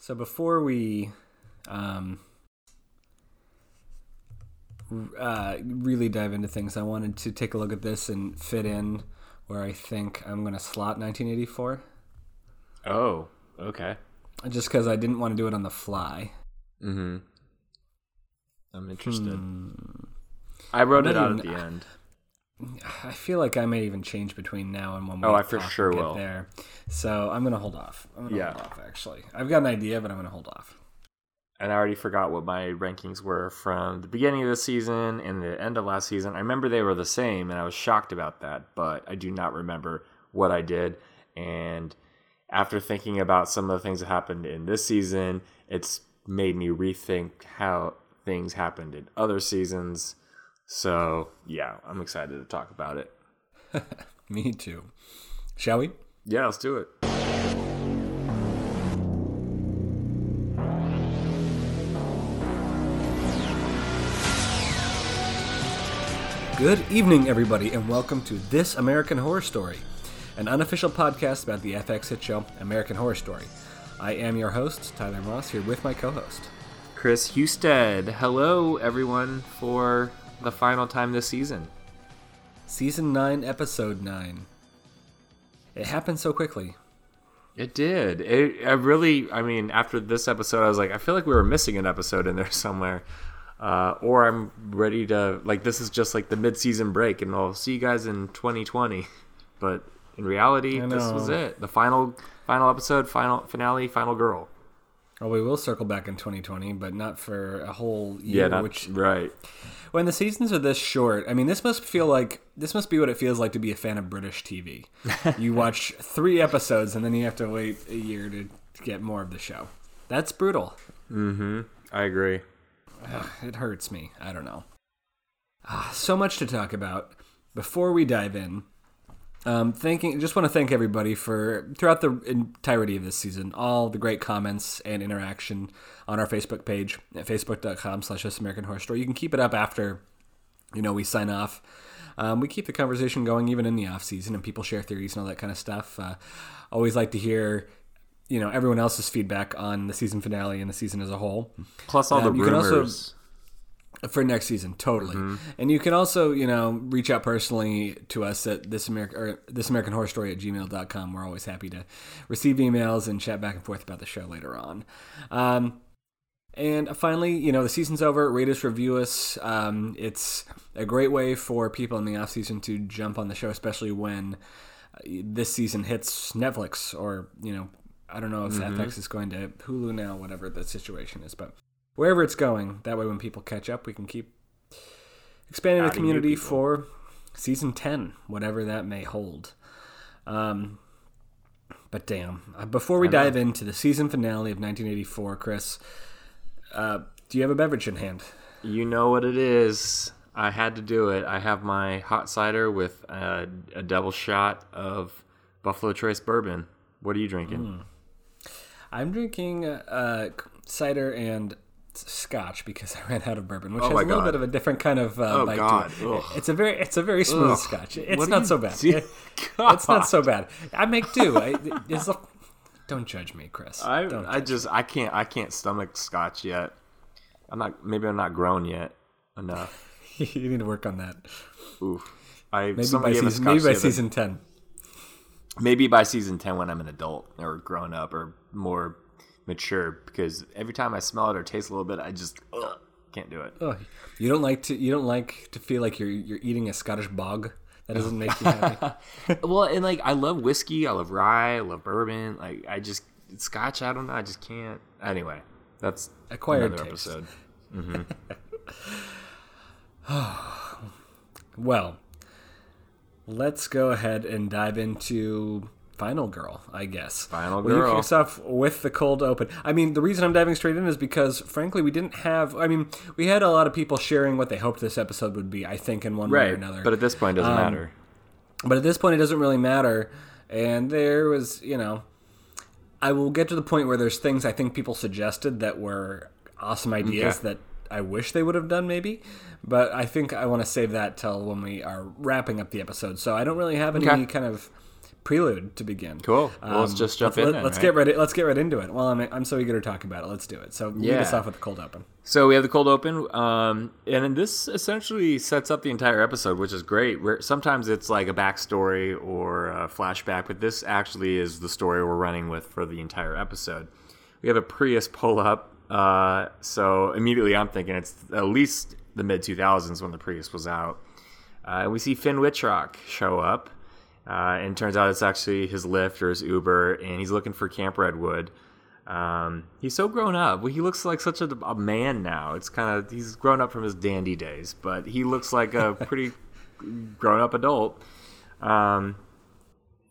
So before we um, uh, really dive into things, I wanted to take a look at this and fit in where I think I'm going to slot 1984. Oh, okay. Just because I didn't want to do it on the fly. Mm-hmm. I'm interested. Hmm. I wrote it out at the end. I feel like I may even change between now and when oh, we oh, I for sure will. there. So I'm gonna hold off. I'm gonna yeah. hold off. Actually, I've got an idea, but I'm gonna hold off. And I already forgot what my rankings were from the beginning of the season and the end of last season. I remember they were the same, and I was shocked about that. But I do not remember what I did. And after thinking about some of the things that happened in this season, it's made me rethink how things happened in other seasons so yeah, I'm excited to talk about it. Me too. Shall we? Yeah, let's do it. Good evening, everybody, and welcome to This American Horror Story, an unofficial podcast about the FX hit show American Horror Story. I am your host, Tyler Moss, here with my co host, Chris Husted. Hello, everyone, for the final time this season. Season 9, Episode 9. It happened so quickly. It did. It, I really, I mean, after this episode, I was like, I feel like we were missing an episode in there somewhere. Uh, or I'm ready to, like, this is just like the mid season break, and I'll see you guys in 2020. But in reality, this was it. The final, final episode, final finale, final girl. Well, we will circle back in 2020, but not for a whole year. Yeah, not, which right when the seasons are this short, I mean, this must feel like this must be what it feels like to be a fan of British TV. you watch three episodes and then you have to wait a year to, get more of the show. That's brutal. Mm-hmm. I agree. Ugh, it hurts me. I don't know. Ah, so much to talk about. Before we dive in, um, thanking, just want to thank everybody for throughout the entirety of this season, all the great comments and interaction on our Facebook page at facebook.com/slash American Horror Story. You can keep it up after, you know, we sign off. Um, we keep the conversation going even in the off season, and people share theories and all that kind of stuff. Uh, always like to hear, you know, everyone else's feedback on the season finale and the season as a whole. Plus all um, the rumors for next season totally mm-hmm. and you can also you know reach out personally to us at this american or this american horror story at gmail.com we're always happy to receive emails and chat back and forth about the show later on um, and finally, you know, the season's over. Rate us, review us. Um, it's a great way for people in the off season to jump on the show, especially when uh, this season hits Netflix or, you know, I don't know if mm-hmm. FX is going to Hulu now, whatever the situation is. But wherever it's going. That way, when people catch up, we can keep expanding the community for season 10, whatever that may hold. Um, but damn, uh, before we dive into the season finale of 1984, Chris, uh, do you have a beverage in hand? You know what it is. I had to do it. I have my hot cider with a, a double shot of Buffalo Trace bourbon. What are you drinking? Mm. I'm drinking uh, cider and scotch because I ran out of bourbon, which oh has a little God. bit of a different kind of uh, oh bite God. to it. It's a very it's a very smooth Ugh. scotch. It's what not so bad. It, it's not so bad. I make do. I, a, don't judge me, Chris. I I just me. I can't I can't stomach scotch yet. I'm not maybe I'm not grown yet enough. you need to work on that. Oof. I maybe by season maybe by season ten. Maybe by season ten when I'm an adult or grown up or more mature because every time I smell it or taste a little bit, I just ugh, can't do it. Oh, you don't like to you don't like to feel like you're you're eating a Scottish bog. That doesn't make you happy. well, and like I love whiskey, I love rye, I love bourbon. Like I just Scotch, I don't know, I just can't. Anyway, that's acquired another taste. episode. Mm-hmm. well, let's go ahead and dive into Final Girl, I guess. Final Girl. Well, you kick off with the cold open. I mean, the reason I'm diving straight in is because, frankly, we didn't have. I mean, we had a lot of people sharing what they hoped this episode would be. I think in one right. way or another. But at this point, it doesn't um, matter. But at this point, it doesn't really matter. And there was, you know, I will get to the point where there's things I think people suggested that were awesome ideas that I wish they would have done, maybe. But I think I want to save that till when we are wrapping up the episode. So I don't really have any okay. kind of prelude to begin. Cool. Well, let's just jump let's, in. let- let's right? get ready. Let's get right into it. Well, I'm I'm so eager to talk about it. Let's do it. So lead us off with the cold open. So we have the cold open, um, and this essentially sets up the entire episode, which is great. Where sometimes it's like a backstory or a flashback, but this actually is the story we're running with for the entire episode. We have a Prius pull up, uh, so immediately I'm thinking it's at least the mid 2000s when the Prius was out. Uh, and we see Finn Wittrock show up, uh, and turns out it's actually his Lyft or his Uber, and he's looking for Camp Redwood. Um, he's so grown up. Well, he looks like such a, a man now. It's kind of he's grown up from his dandy days, but he looks like a pretty grown up adult. Um,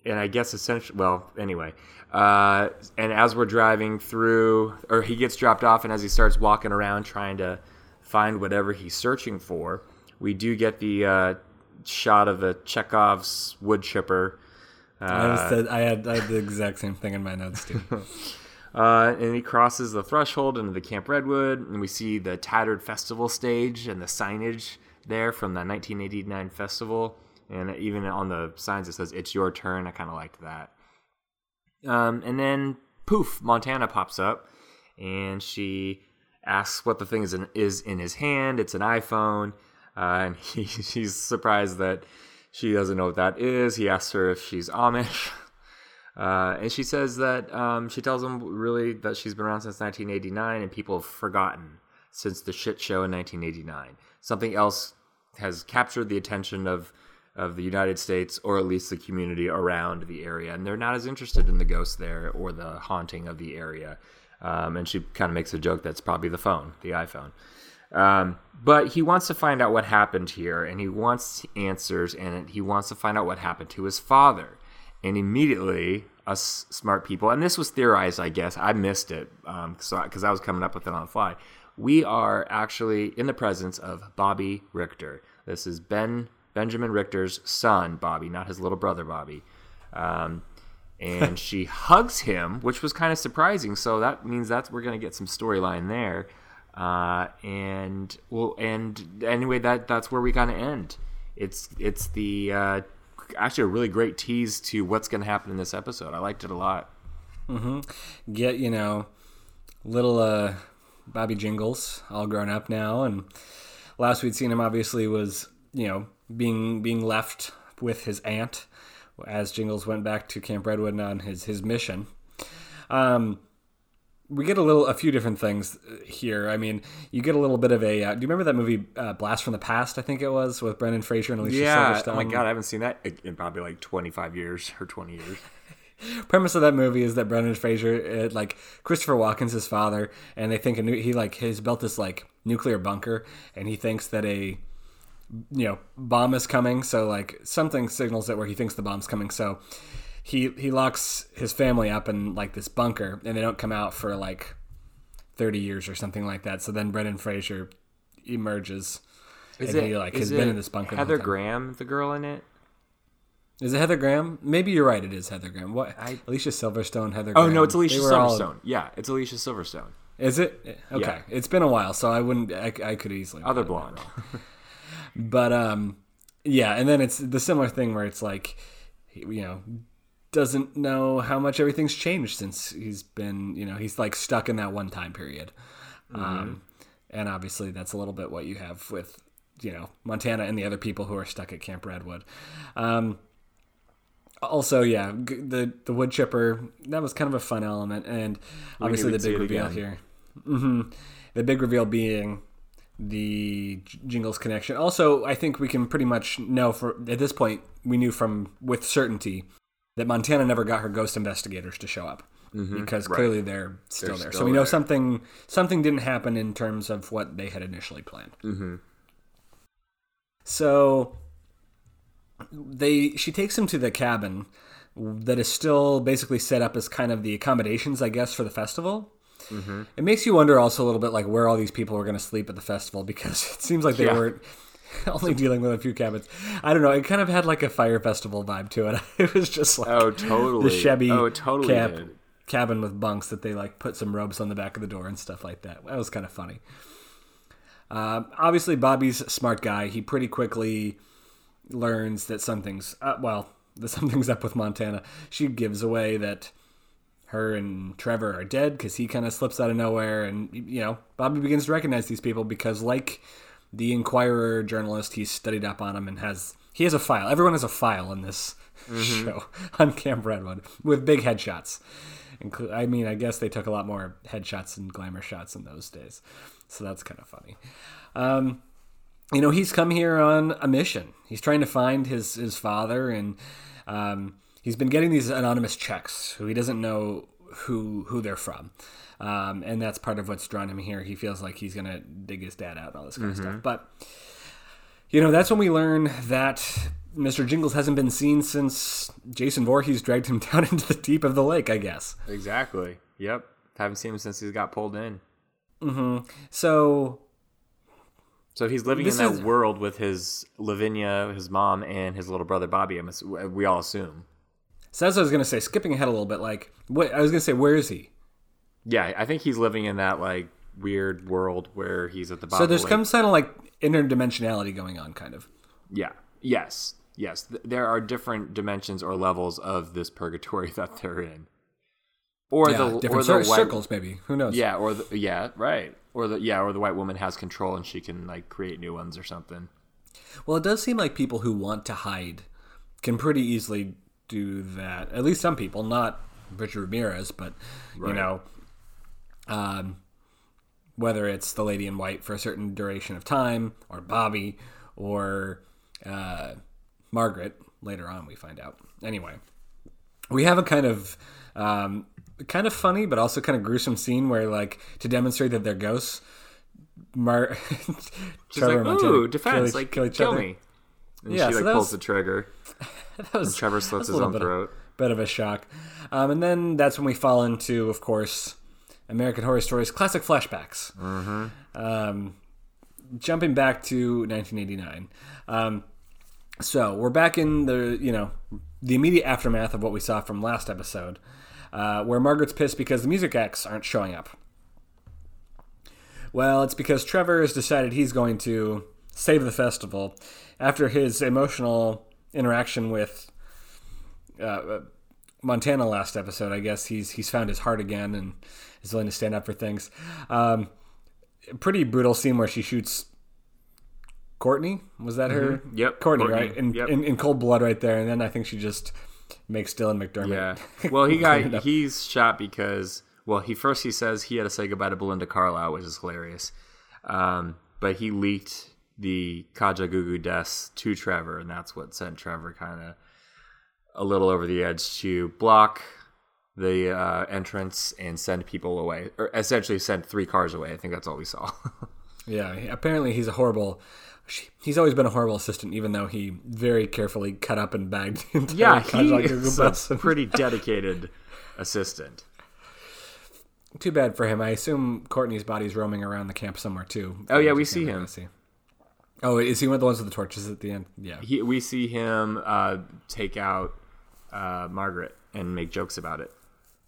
and I guess essentially, well, anyway. Uh, and as we're driving through, or he gets dropped off, and as he starts walking around trying to find whatever he's searching for, we do get the uh, shot of a Chekhov's wood chipper. I, said, I had I had the exact same thing in my notes too. Uh, and he crosses the threshold into the Camp Redwood, and we see the tattered festival stage and the signage there from the 1989 festival. And even on the signs, it says "It's your turn." I kind of liked that. Um, and then poof, Montana pops up, and she asks what the thing is in, is in his hand. It's an iPhone, uh, and he, surprised that she doesn't know what that is. He asks her if she's Amish. Uh, and she says that um, she tells him really that she's been around since 1989 and people have forgotten since the shit show in 1989. Something else has captured the attention of of the United States or at least the community around the area, and they're not as interested in the ghosts there or the haunting of the area. Um, and she kind of makes a joke that's probably the phone, the iPhone. Um, but he wants to find out what happened here, and he wants answers, and he wants to find out what happened to his father. And immediately, us smart people, and this was theorized, I guess. I missed it because I was coming up with it on the fly. We are actually in the presence of Bobby Richter. This is Ben Benjamin Richter's son, Bobby, not his little brother, Bobby. Um, and she hugs him, which was kind of surprising. So that means that we're going to get some storyline there. Uh, and well, and anyway, that that's where we kind of end. It's it's the uh, actually a really great tease to what's going to happen in this episode. I liked it a lot. Get you know, little uh, Bobby Jingles, all grown up now, and last we'd seen him obviously was you know being being left with his aunt as Jingles went back to Camp Redwood on his his mission. Um, we get a little, a few different things here. I mean, you get a little bit of a. Uh, do you remember that movie uh, Blast from the Past? I think it was with Brendan Fraser and Alicia Yeah. Silverstone. Oh my god, I haven't seen that in probably like twenty five years or twenty years. premise of that movie is that Brendan Fraser, uh, like Christopher Walken's his father, and they think a new, he like has built this like nuclear bunker, and he thinks that a you know bomb is coming. So like something signals it where he thinks the bomb's coming. So he he locks his family up in like this bunker, and they don't come out for like thirty years or something like that. So then Brendan Fraser emerges. Is and he like has been in this bunker. Heather time. Graham, the girl in it. Is it Heather Graham? Maybe you're right. It is Heather Graham. What? Alicia Silverstone, Heather. Oh Graham. no, it's Alicia were all- Silverstone. Yeah, it's Alicia Silverstone. Is it? Okay. Yeah. It's been a while, so I wouldn't. I, I could easily. Other blonde. But um, yeah, and then it's the similar thing where it's like, you know, doesn't know how much everything's changed since he's been, you know, he's like stuck in that one time period. Um, and obviously that's a little bit what you have with, you know, Montana and the other people who are stuck at Camp Redwood. Um, also, yeah, g- the the wood chipper that was kind of a fun element, and obviously the big reveal again. here. hmm The big reveal being the Jingles connection. Also, I think we can pretty much know for at this point we knew from with certainty that Montana never got her ghost investigators to show up because clearly they're still They're there. still so we know there. something something didn't happen in terms of what they had initially planned. mm-hmm. So they she takes him to the cabin that is still basically set up as kind of the accommodations, I guess, for the festival. Mm-hmm. It makes you wonder also a little bit like where all these people were going to sleep at the festival because it seems like they Yeah. weren't only dealing with a few cabins. I don't know. It kind of had like a fire festival vibe to it. It was just like Oh, totally. the Chevy Oh, totally camp, cabin with bunks that they like put some ropes on the back of the door and stuff like that. That was kind of funny. Um, obviously, Bobby's a smart guy. He pretty quickly learns that something's uh, well. something's up with Montana. She gives away that her and Trevor are dead because he kind of slips out of nowhere, and you know Bobby begins to recognize these people because, like the Inquirer journalist, he's studied up on him and has he has a file. Everyone has a file in this mm-hmm. show on Camp Redwood with big headshots. I mean, I guess they took a lot more headshots and glamour shots in those days, so that's kind of funny. Um, you know, he's come here on a mission. He's trying to find his his father, and um, he's been getting these anonymous checks who he doesn't know who who they're from. Um, and that's part of what's drawn him here. He feels like he's gonna dig his dad out and all this kind mm-hmm. of stuff. But you know, that's when we learn that Mr. Jingles hasn't been seen since Jason Voorhees dragged him down into the deep of the lake. I guess. Exactly. Yep. Haven't seen him since he got pulled in. Mm-hmm. So. So he's living in that is, world with his Lavinia, his mom, and his little brother Bobby. We all assume. So that's what I was gonna say. Skipping ahead a little bit, like what I was gonna say. Where is he? Yeah, I think he's living in that like weird world where he's at the bottom. So there's some kind of like interdimensionality going on, kind of. Yeah. Yes. Yes. There are different dimensions or levels of this purgatory that they're in. Or yeah, the different or the white, circles, maybe. Who knows? Yeah. Or the yeah. Right. Or the yeah. Or the white woman has control and she can like create new ones or something. Well, it does seem like people who want to hide can pretty easily do that. At least some people, not Richard Ramirez, but right. you know, um, whether it's the lady in white for a certain duration of time, or Bobby, or uh, Margaret. Later on, we find out. Anyway, we have a kind of um, kind of funny, but also kind of gruesome scene where, like, to demonstrate that they're ghosts, Mar- Trevor like, "Ooh, defense! Kill, like, kill, each kill other. me!" And yeah, she like so pulls was, the trigger. that was and Trevor slits his own throat. Of, bit of a shock. Um, and then that's when we fall into, of course, American Horror Stories classic flashbacks. Mm-hmm. Um, jumping back to 1989. Um, so we're back in the you know the immediate aftermath of what we saw from last episode, uh, where Margaret's pissed because the music acts aren't showing up. Well, it's because Trevor has decided he's going to save the festival after his emotional interaction with uh, Montana last episode. I guess he's he's found his heart again and is willing to stand up for things. Um, pretty brutal scene where she shoots Courtney. Was that her? Mm-hmm. Yep, Courtney, Courtney. right? In, yep. in, in cold blood, right there. And then I think she just makes Dylan McDermott. Yeah. Well, he got he's shot because well, he first he says he had to say goodbye to Belinda Carlisle, which is hilarious. Um, but he leaked the Kajagoogoo deaths to Trevor, and that's what sent Trevor kind of a little over the edge to block the uh, entrance and send people away, or essentially send three cars away. I think that's all we saw. yeah, apparently he's a horrible. He's always been a horrible assistant, even though he very carefully cut up and bagged. Yeah, he's a pretty dedicated assistant. Too bad for him. I assume Courtney's body's roaming around the camp somewhere too. Oh yeah, we see him. See. Oh, is he one of the ones with the torches at the end? Yeah. He, we see him uh, take out uh, Margaret and make jokes about it.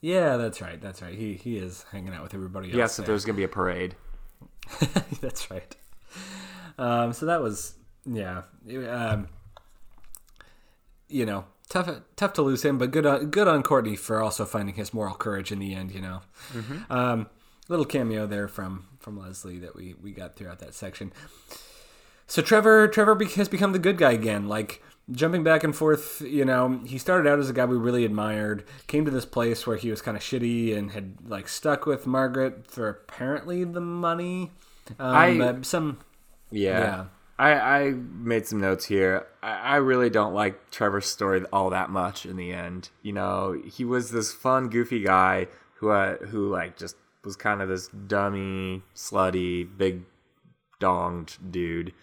Yeah, that's right. That's right. He he is hanging out with everybody else. Yeah, so there's gonna be a parade. that's right. Um, so that was yeah. Um, you know, tough tough to lose him, but good on good on Courtney for also finding his moral courage in the end. You know, mm-hmm. um, little cameo there from from Leslie that we we got throughout that section. So Trevor Trevor has become the good guy again. Like jumping back and forth, you know, he started out as a guy we really admired, came to this place where he was kind of shitty and had like stuck with Margaret for apparently the money. Um, I some yeah. yeah. I, I made some notes here. I, I really don't like Trevor's story all that much in the end. You know, he was this fun, goofy guy who uh, who like just was kind of this dummy, slutty, big donged dude.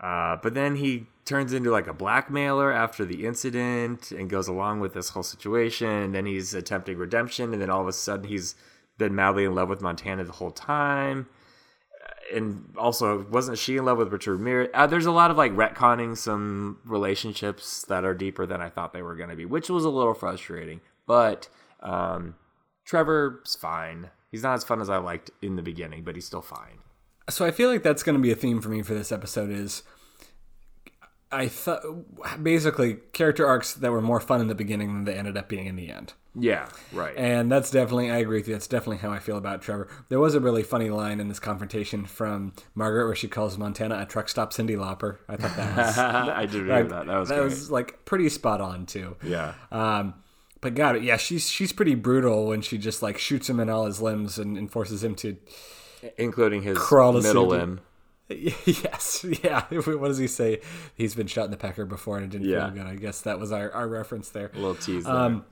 Uh, but then he turns into like a blackmailer after the incident and goes along with this whole situation. And then he's attempting redemption, and then all of a sudden he's been madly in love with Montana the whole time. And also, wasn't she in love with Richard Ramirez? Uh, there's a lot of like retconning some relationships that are deeper than I thought they were going to be, which was a little frustrating. But um, Trevor's fine. He's not as fun as I liked in the beginning, but he's still fine. So I feel like that's going to be a theme for me for this episode is I thought basically character arcs that were more fun in the beginning than they ended up being in the end. Yeah, right. And that's definitely, I agree with you. That's definitely how I feel about Trevor. There was a really funny line in this confrontation from Margaret where she calls Montana a truck stop Cyndi Lauper. I thought that was, I did remember that. That was that great. was like pretty spot on too. yeah. Um, but God, yeah, she's she's pretty brutal when she just like shoots him in all his limbs and, and forces him to. Including his Crawl middle limb. Yes, yeah. What does he say? He's been shot in the pecker before and it didn't Yeah. feel good. I guess that was our, our reference there. A little tease there. Um,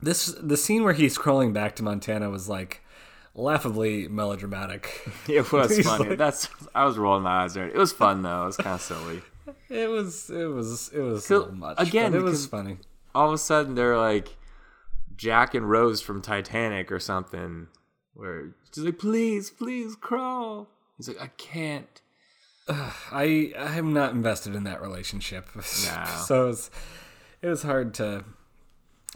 this the scene where he's crawling back to Montana was like laughably melodramatic. it was funny. like- That's I was rolling my eyes there. It was fun though. It was kind of silly. It was it was it was a So, little much. again, but it was funny. All of a sudden they're like Jack and Rose from Titanic or something. Where she's like, please, please crawl. He's like, I can't. I I'm not invested in that relationship. No. so it was it was hard to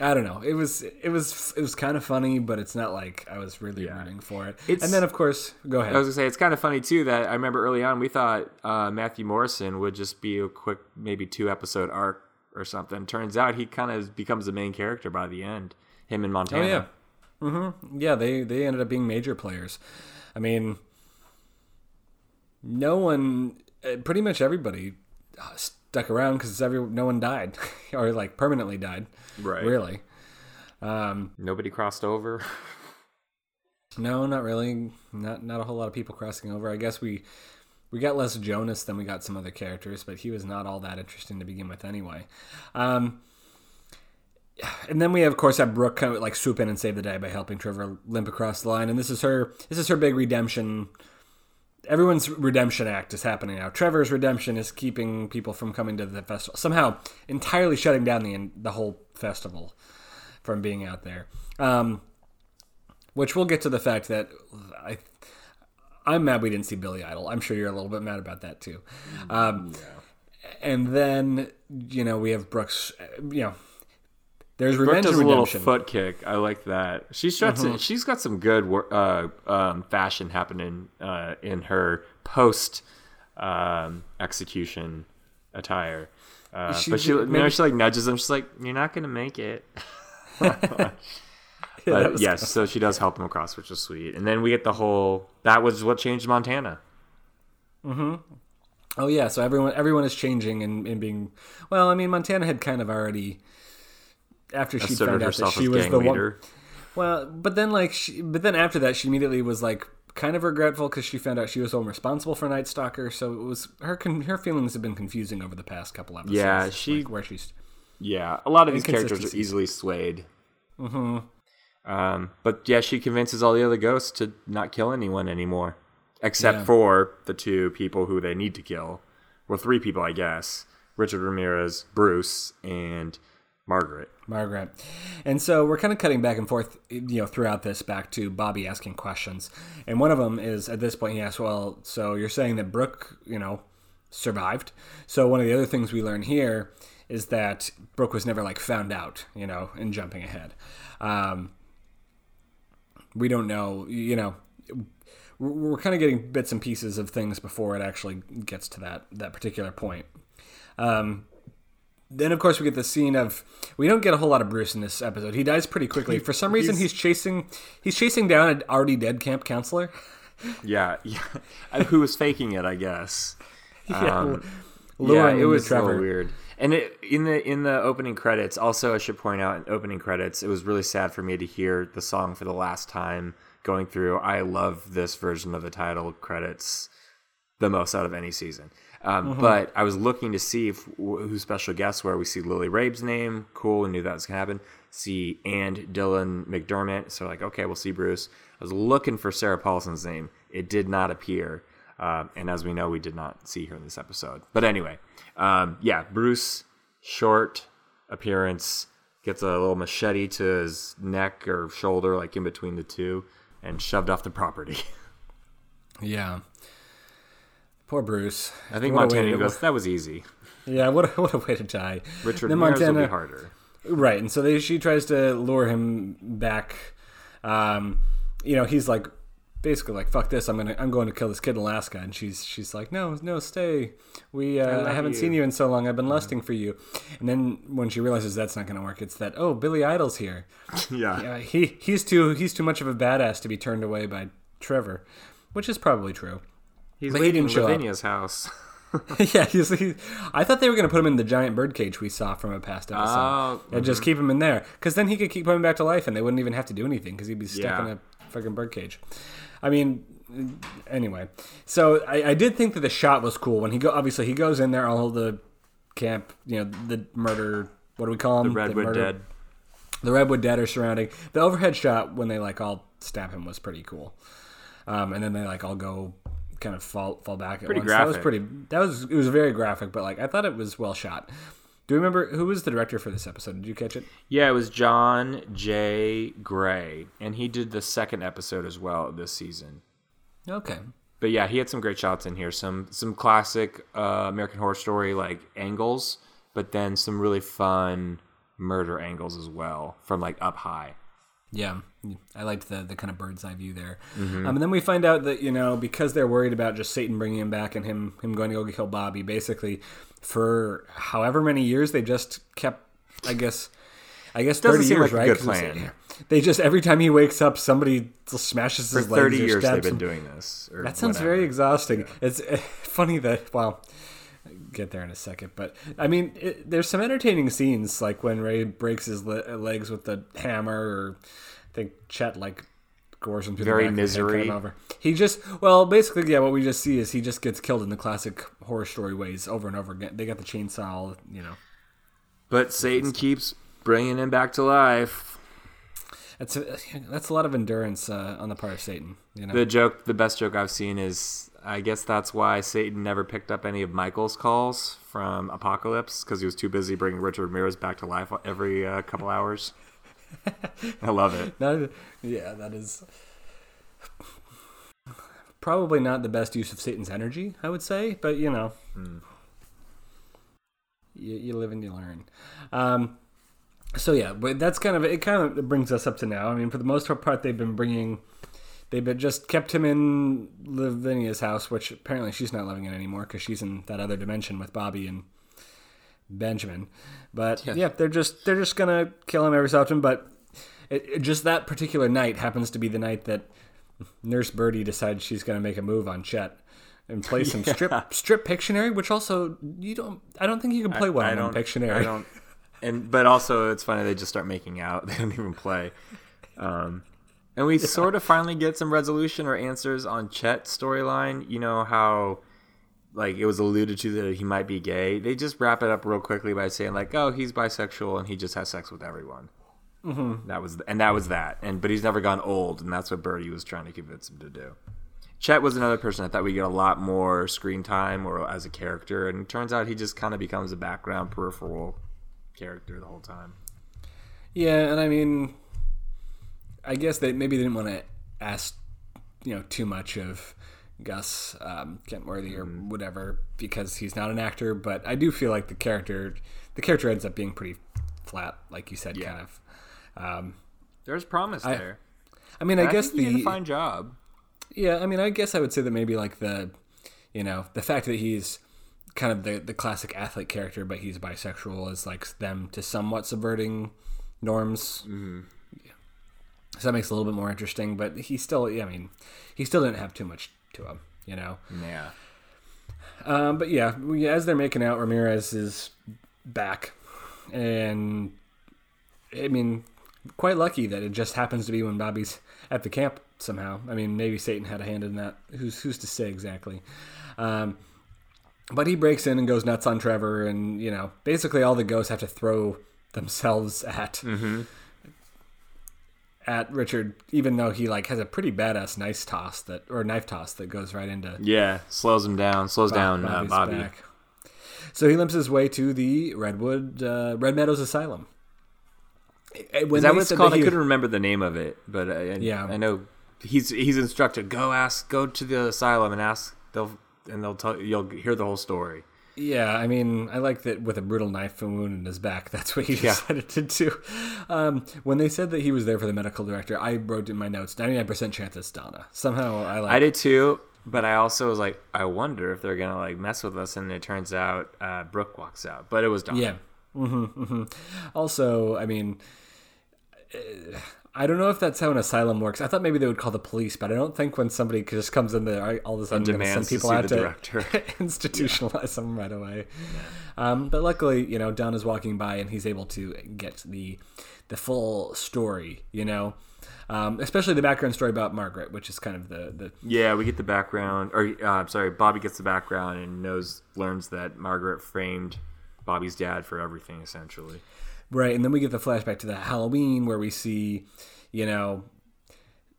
I don't know. It was it was it was kind of funny, but it's not like I was really Yeah. rooting for it. It's- and then of course, go ahead. I was gonna say it's kind of funny too that I remember early on we thought uh, Matthew Morrison would just be a quick maybe two episode arc or something. Turns out he kind of becomes the main character by the end. Him and Oh Montana. yeah, hmm yeah. They they ended up being major players. I mean, no one, uh, pretty much everybody, uh, stuck around because every no one died or like permanently died. Right. Really. Um, Nobody crossed over. no, not really. Not not a whole lot of people crossing over. I guess we we got less Jonas than we got some other characters, but he was not all that interesting to begin with anyway. Um, and then we of course have Brooke kind of like swoop in and save the day by helping Trevor limp across the line, and this is her this is her big redemption. Everyone's redemption act is happening now. Trevor's redemption is keeping people from coming to the festival somehow, entirely shutting down the the whole festival from being out there. Um, which we'll get to the fact that I I'm mad we didn't see Billy Idol. I'm sure you're a little bit mad about that too. Um, And then you know we have Brooks. You know, there's Brooke revenge does and a little redemption. foot kick. I like that. She's struts Mm-hmm. it. She's got some good uh, um, fashion happening uh, in her post um, execution attire. Uh, She- but she, you know, she like nudges him. She's like, "You're not gonna make it." Yeah, But was yes, so she does help him across, which is sweet. And then we get the whole. That was what changed Montana. Mhm. Oh yeah, so everyone everyone is changing and, and being well. I mean, Montana had kind of already after she found out that she was the leader. one. Well, but then like, she, but then after that, she immediately was like kind of regretful because she found out she was the one responsible for Night Stalker. So it was her con- her feelings have been confusing over the past couple episodes. Yeah, she- like, where she's Yeah, a lot of these characters are easily swayed. Mm-hmm. Um, but yeah, she convinces all the other ghosts to not kill anyone anymore, except Yeah. for the two people who they need to kill. Well, three people, I guess: Richard Ramirez, Bruce, and Margaret. Margaret. And so we're kind of cutting back and forth, you know, throughout this back to Bobby asking questions. And one of them is at this point he asks, "Well, so you're saying that Brooke, you know, survived?" So one of the other things we learn here is that Brooke was never like found out, you know, in jumping ahead. Um, we don't know, you know. We're kind of getting bits and pieces of things before it actually gets to that that particular point. Um, then of course we get the scene of we don't get a whole lot of Bruce in this episode. He dies pretty quickly. For some reason he's chasing he's chasing down an already dead camp counselor. Yeah, yeah. who was faking it? I guess. Yeah, Um, yeah, it was Trevor. weird. And it, in the in the opening credits, also I should point out in opening credits, it was really sad for me to hear the song for the last time going through. I love this version of the title credits the most out of any season. Um, Mm-hmm. But I was looking to see if who special guests were. We see Lily Rabe's name, cool, We knew that was gonna happen. See and Dylan McDermott, so like okay, we'll see Bruce. I was looking for Sarah Paulson's name. It did not appear, um, and as we know, we did not see her in this episode. But anyway, um, yeah, Bruce, short appearance, gets a little machete to his neck or shoulder, like in between the two, and shoved off the property. Yeah. Poor Bruce. I think What Montana goes, that was easy. Yeah, what a, what a way to die. Richard then Ramirez will be harder. right? And so they, she tries to lure him back. Um, you know, he's like basically like fuck this i'm gonna i'm going to kill this kid in alaska and she's she's like no no stay we uh, I, love haven't you." seen you in so long i've been lusting for you and then when she realizes that's not gonna work it's that oh billy idol's here Yeah. uh, he he's too he's too much of a badass to be turned away by trevor which is probably true He's But he leaving. Lavinia's house. yeah, he's, he, I thought they were going to put him in the giant bird cage we saw from a past episode. Oh, and just keep him in there. Because then he could keep coming back to life and they wouldn't even have to do anything because he'd be stuck Yeah. in a fucking bird cage. I mean, anyway. So I, I did think that the shot was cool when he go. Obviously, he goes in there, all the camp, you know, the murder. What do we call them? The Redwood murder- Dead. the redwood dead are surrounding the overhead shot when they like all stab him was pretty cool um, and then they like all go kind of fall fall back at Pretty once. that was pretty that was it was very graphic but like i thought it was well shot do you remember who was the director for this episode did you catch it Yeah, it was John J. Gray, and he did the second episode as well this season. okay But yeah, he had some great shots in here. Some some classic uh, American Horror Story like angles, but then some really fun murder angles as well from like up high. Yeah i liked the the kind of bird's eye view there Mm-hmm. um, and then we find out that you know because they're worried about just satan bringing him back and him him going to go kill bobby basically for however many years they just kept i guess i guess 30 seem years like right good it's- plan. they just every time he wakes up somebody smashes For his legs thirty years they've been him. doing this. That sounds whatever. very exhausting. It's uh, funny that well, I'll get there in a second, but I mean, it, there's some entertaining scenes like when Ray breaks his le- legs with the hammer, or I think Chet like gores him through Very the back of the head, cut him misery. over. He just well, basically, yeah. What we just see is he just gets killed in the classic horror story ways over and over again. They got the chainsaw, you know. But Satan keeps bringing him back to life. That's a, that's a lot of endurance uh, on the part of Satan. You know. The joke, the best joke I've seen is, I guess that's why Satan never picked up any of Michael's calls from Apocalypse because he was too busy bringing Richard Ramirez back to life every uh, couple hours. I love it. Yeah, that is probably not the best use of Satan's energy, I would say, but you know, you, you live and you learn. Um, so yeah, but that's kind of it. Kind of brings us up to now. I mean, for the most part, they've been bringing. They've just kept him in Lavinia's house, which apparently she's not living in anymore because she's in that other dimension with Bobby and Benjamin. But yeah, they're just they're just gonna kill him every so often. But it, it- just that particular night happens to be the night that Nurse Birdie decides she's gonna make a move on Chet and play some strip strip Pictionary, which also you don't. I don't think you can play well I on Pictionary. I don't. And but also it's funny they just start making out. They don't even play. Um, and we sort of finally get some resolution or answers on Chet's storyline. You know how like it was alluded to that he might be gay. They just wrap it up real quickly by saying like, "Oh, he's bisexual and he just has sex with everyone." Mm-hmm. That was and that was that. And but he's never gone old, and that's what Birdie was trying to convince him to do. Chet was another person I thought we get a lot more screen time or as a character, and it turns out he just kind of becomes a background peripheral character the whole time. Yeah, and I mean, I guess they maybe they didn't want to ask, you know, too much of Gus um, Kenworthy or whatever because he's not an actor. But I do feel like the character, the character ends up being pretty flat, like you said, Yeah. kind of. Um, There's promise there. I mean, I, I guess think he did the a fine job. yeah, I mean, I guess I would say that maybe like the, you know, the fact that he's kind of the the classic athlete character, but he's bisexual is like them to somewhat subverting norms. Mm-hmm. So that makes it a little bit more interesting. But he still, yeah, I mean, he still didn't have too much to him, you know. Yeah. Um, but yeah, we, as they're making out, Ramirez is back, and I mean, quite lucky that it just happens to be when Bobby's at the camp somehow. I mean, maybe Satan had a hand in that. Who's who's to say exactly? Um, but he breaks in and goes nuts on Trevor, and you know, basically all the ghosts have to throw themselves at at Richard, even though he like has a pretty badass knife toss that or knife toss that goes right into Yeah, slows him down, slows down uh, Bobby. back. So he limps his way to the Redwood uh, Red Meadows Asylum. Eh, When Is that what it's called? that I he- couldn't remember the name of it, but I, I- Yeah. I know he's he's instructed go ask go to the asylum and ask they'll and they'll tell you'll hear the whole story. Yeah, I mean, I like that with a brutal knife and wound in his back. That's what he decided to do. Um, when they said that he was there for the medical director, I wrote in my notes ninety nine percent chance it's Donna. Somehow, I like. I did too, but I also was like, I wonder if they're gonna like mess with us, and it turns out uh, Brooke walks out, but it was Donna. Yeah. hmm hmm Also, I mean, uh, I don't know if that's how an asylum works. I thought maybe they would call the police, but I don't think when somebody just comes in there, all of a sudden going to send demands to people see out to institutionalize them right away. Um, but luckily, you know, Don is walking by and he's able to get the the full story. You know, um, especially the background story about Margaret, which is kind of the the Yeah, we get the background, or uh, I'm sorry, Bobby gets the background and knows learns that Margaret framed Bobby's dad for everything, essentially. Right, and then we get the flashback to the Halloween where we see, you know,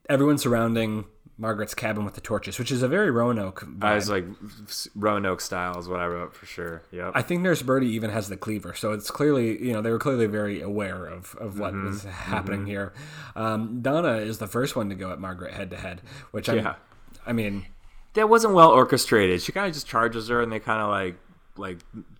everyone surrounding Margaret's cabin with the torches, which is a very Roanoke. Vibe. I was like Roanoke style is what I wrote for sure. Yep. I think Nurse Birdie even has the cleaver, so it's clearly you know they were clearly very aware of, of what was happening here. Um, Donna is the first one to go at Margaret head to head, which I Yeah. I mean that wasn't well orchestrated. She kind of just charges her, and they kind of like like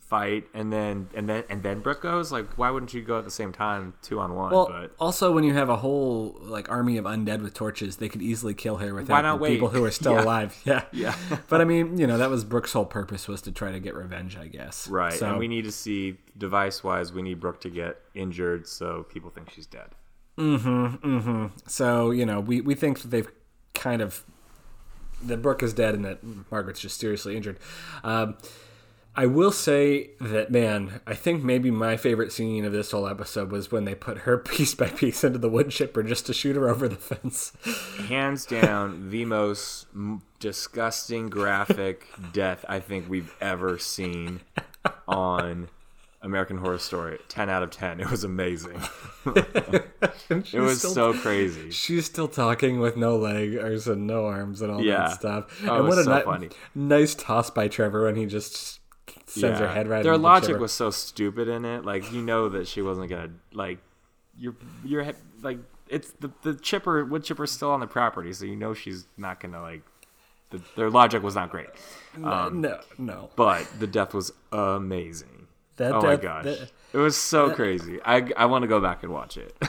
fight, and then and then and then Brooke goes like, why wouldn't you go at the same time, two on one? well but also when you have a whole like army of undead with torches, they could easily kill her without people who are still Yeah. alive. Yeah, Yeah. but I mean you know that was Brooke's whole purpose was to try to get revenge, I guess. right, So, and we need to see device wise, we need Brooke to get injured so people think she's dead. Mhm mhm so you know, we we think that they've kind of that Brooke is dead and that Margaret's just seriously injured. Um, I will say that man, I think maybe my favorite scene of this whole episode was when they put her piece by piece into the wood chipper just to shoot her over the fence. Hands down, the most disgusting graphic death I think we've ever seen on American Horror Story. Ten out of ten. It was amazing. It was so crazy. She's still talking with no legs and no arms and all Yeah. that stuff. Oh, and what a so ni- funny. nice toss by Trevor when he just sends her head right. Their into the logic chipper. was so stupid in it. Like you know that she wasn't gonna like your your head like it's the the chipper wood chipper's still on the property, so you know she's not gonna like. The, their logic was not great, um, no, no. but the death was amazing. That oh my death- gosh, that- it was so crazy. I I want to go back and watch it.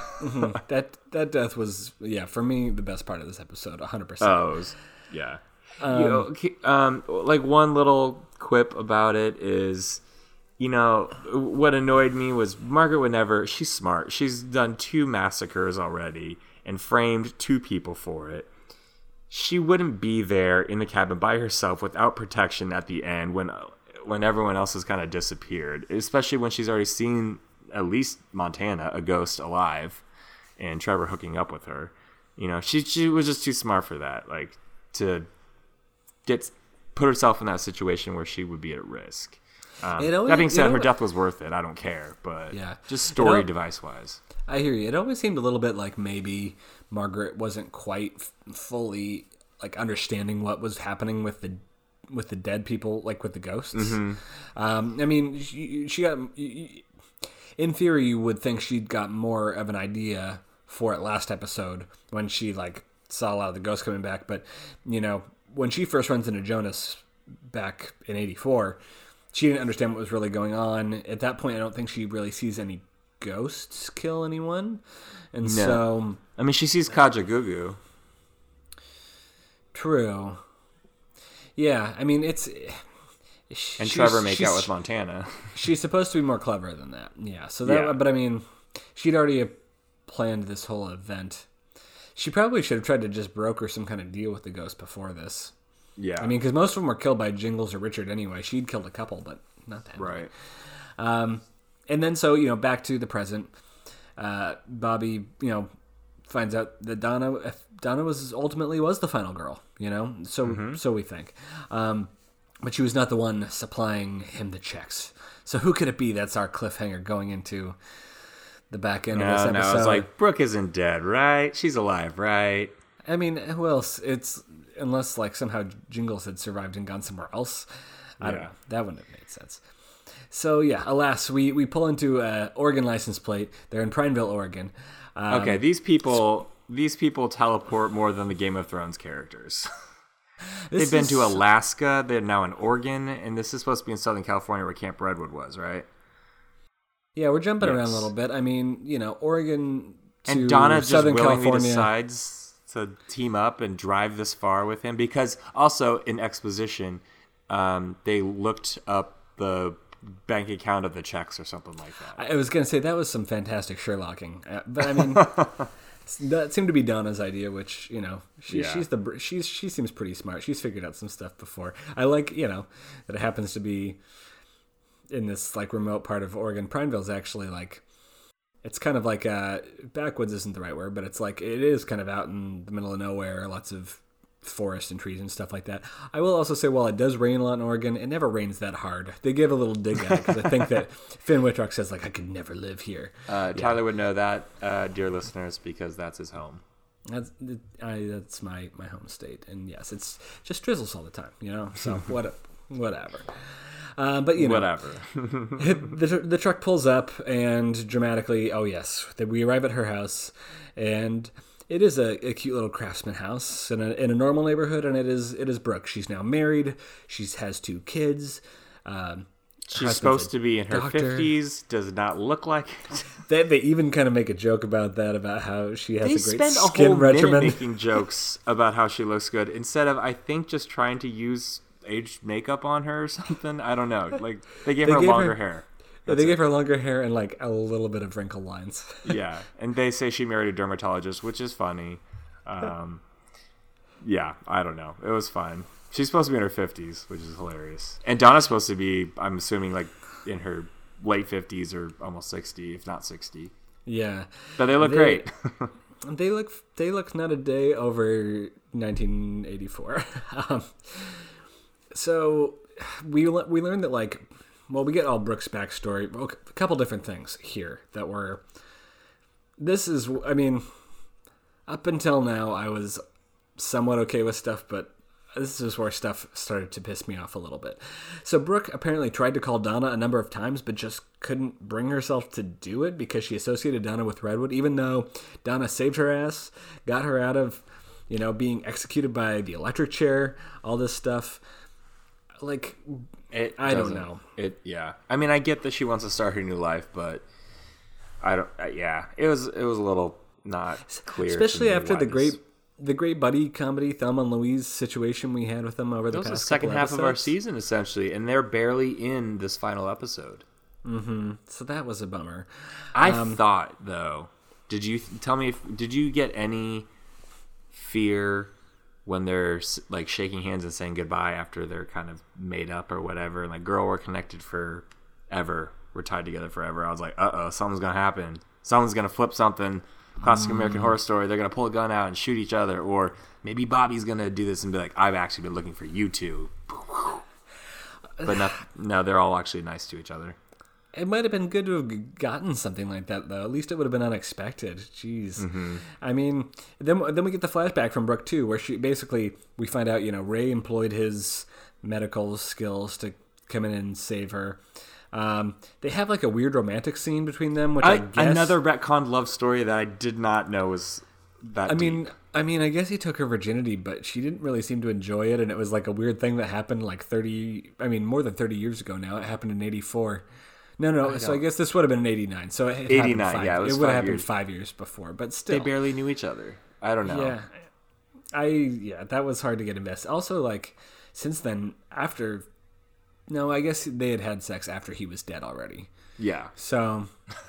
That that death was yeah for me the best part of this episode, hundred percent. Oh, it was- yeah. you know, um, like one little quip about it is, you know, what annoyed me was Margaret would never. She's smart. She's done two massacres already and framed two people for it. She wouldn't be there in the cabin by herself without protection at the end when when everyone else has kind of disappeared. Especially when she's already seen at least Montana, a ghost alive, and Trevor hooking up with her. You know, she she was just too smart for that. Like to get put herself in that situation where she would be at risk. Um, always- that being said, her death was worth it. I don't care, but Yeah. just story know- device wise. I hear you. It always seemed a little bit like maybe Margaret wasn't quite f- fully like understanding what was happening with the with the dead people, like with the ghosts. Mm-hmm. Um, I mean, she, she got. In theory, you would think she'd got more of an idea for it last episode when she like saw a lot of the ghosts coming back. But you know, when she first runs into Jonas back in '84, she didn't understand what was really going on. At that point, I don't think she really sees any ghosts kill anyone, and so I mean, she sees Kajagoogoo. true. Yeah, I mean it's. And Trevor make out with Montana. She's supposed to be more clever than that. Yeah. So that, Yeah. but I mean, she'd already planned this whole event. She probably should have tried to just broker some kind of deal with the ghost before this. Yeah, I mean, because most of them were killed by Jingles or Richard anyway. She'd killed a couple, but not that. right. Um, and then so you know, back to the present. Uh, Bobby, you know, finds out that Donna, Donna was ultimately was the final girl. You know, so so we think. Um, but she was not the one supplying him the checks. So who could it be? That's our cliffhanger going into the back end of No, this no, episode. it's like Brooke isn't dead, right? She's alive, right? I mean, who else? It's unless like somehow Jingles had survived and gone somewhere else. I don't know. That wouldn't have made sense. So yeah, alas, we we pull into a Oregon license plate. They're in Prineville, Oregon. Um, Okay, these people, these people teleport more than the Game of Thrones characters. They've been is- to Alaska. They're now in Oregon, and this is supposed to be in Southern California, where Camp Redwood was, right? Yeah, we're jumping around a little bit. I mean, you know, Oregon to And Donna just Southern willingly California. decides to team up and drive this far with him because also in exposition, um, they looked up the bank account of the checks or something like that. I was going to say that was some fantastic Sherlocking, uh, but I mean, that seemed to be Donna's idea. Which you know, she, Yeah. she's the she's she seems pretty smart. She's figured out some stuff before. I like you know that it happens to be in this like remote part of Oregon. Prineville is actually like it's kind of like uh backwoods isn't the right word, but it's like it is kind of out in the middle of nowhere. Lots of forest and trees and stuff like that. I will also say, while it does rain a lot in Oregon, it never rains that hard. They give a little dig at it because I think that Finn Wittrock says like I could never live here. Uh, Tyler would know that, uh, dear listeners, because that's his home. That's I, that's my my home state, and yes, it's just drizzles all the time, you know. So what whatever. Uh, but you know, Whatever. the, the truck pulls up and dramatically oh yes that we arrive at her house. And it is a, a cute little craftsman house in a, in a normal neighborhood and it is it is brooke. She's now married. She has two kids. Um, She's supposed to be in her 50s, does not look like it. they, they even kind of make a joke about that about how she has They a great spend a skin whole minute regimen. making jokes about how she looks good instead of, I think, just trying to use aged makeup on her or something. I don't know. Like, they gave They her gave longer her- hair. They gave her longer hair and like a little bit of wrinkle lines yeah, and they say she married a dermatologist, which is funny. Um, yeah, I don't know. It was fine. She's supposed to be in her fifties, which is hilarious. And Donna's supposed to be, I'm assuming, like in her late fifties or almost sixty, if not sixty. yeah But they look They- great. They look they look not a day over 1984. um, so we we learned that like well we get all Brooks backstory a couple different things here that were this is I mean up until now I was somewhat okay with stuff but this is where stuff started to piss me off a little bit. So Brooke apparently tried to call Donna a number of times, but just couldn't bring herself to do it because she associated Donna with Redwood, even though Donna saved her ass, got her out of, you know, being executed by the electric chair, all this stuff. Like, It I don't know. It yeah. I mean, I get that she wants to start her new life, but I don't. Uh, yeah, it was it was a little not clear, especially after the great. The great buddy comedy Thelma and Louise situation we had with them over the That was the past second couple half of our season, essentially, and they're barely in this final episode. Mm-hmm. So that was a bummer. I Um, thought, though, did you tell me? If, did you get any fear when they're like shaking hands and saying goodbye after they're kind of made up or whatever? And like, girl, we're connected forever. We're tied together forever. I was like, uh oh, something's gonna happen. Someone's gonna flip something. Classic American Horror Story. They're gonna pull a gun out and shoot each other, or maybe Bobby's gonna do this and be like, "I've actually been looking for you two. But no, no, they're all actually nice to each other. It might have been good to have gotten something like that, though. At least it would have been unexpected. Jeez. Mm-hmm. I mean, then then we get the flashback from Brooke too, where she basically we find out you know Ray employed his medical skills to come in and save her. Um, they have like a weird romantic scene between them, which I, I, guess another retconned love story that I did not know was that. I mean, I mean, I guess he took her virginity, but she didn't really seem to enjoy it, and it was like a weird thing that happened like thirty. I mean, more than thirty years ago now. It happened in '84. No, no. so I guess this would have been in '89. So it 89, Five, yeah, it was would have happened years. five years before, but still. they barely knew each other. I don't know. Yeah, I yeah, that was hard to get invested. Also, like since then, after. No, I guess they had had sex after he was dead already. Yeah. So.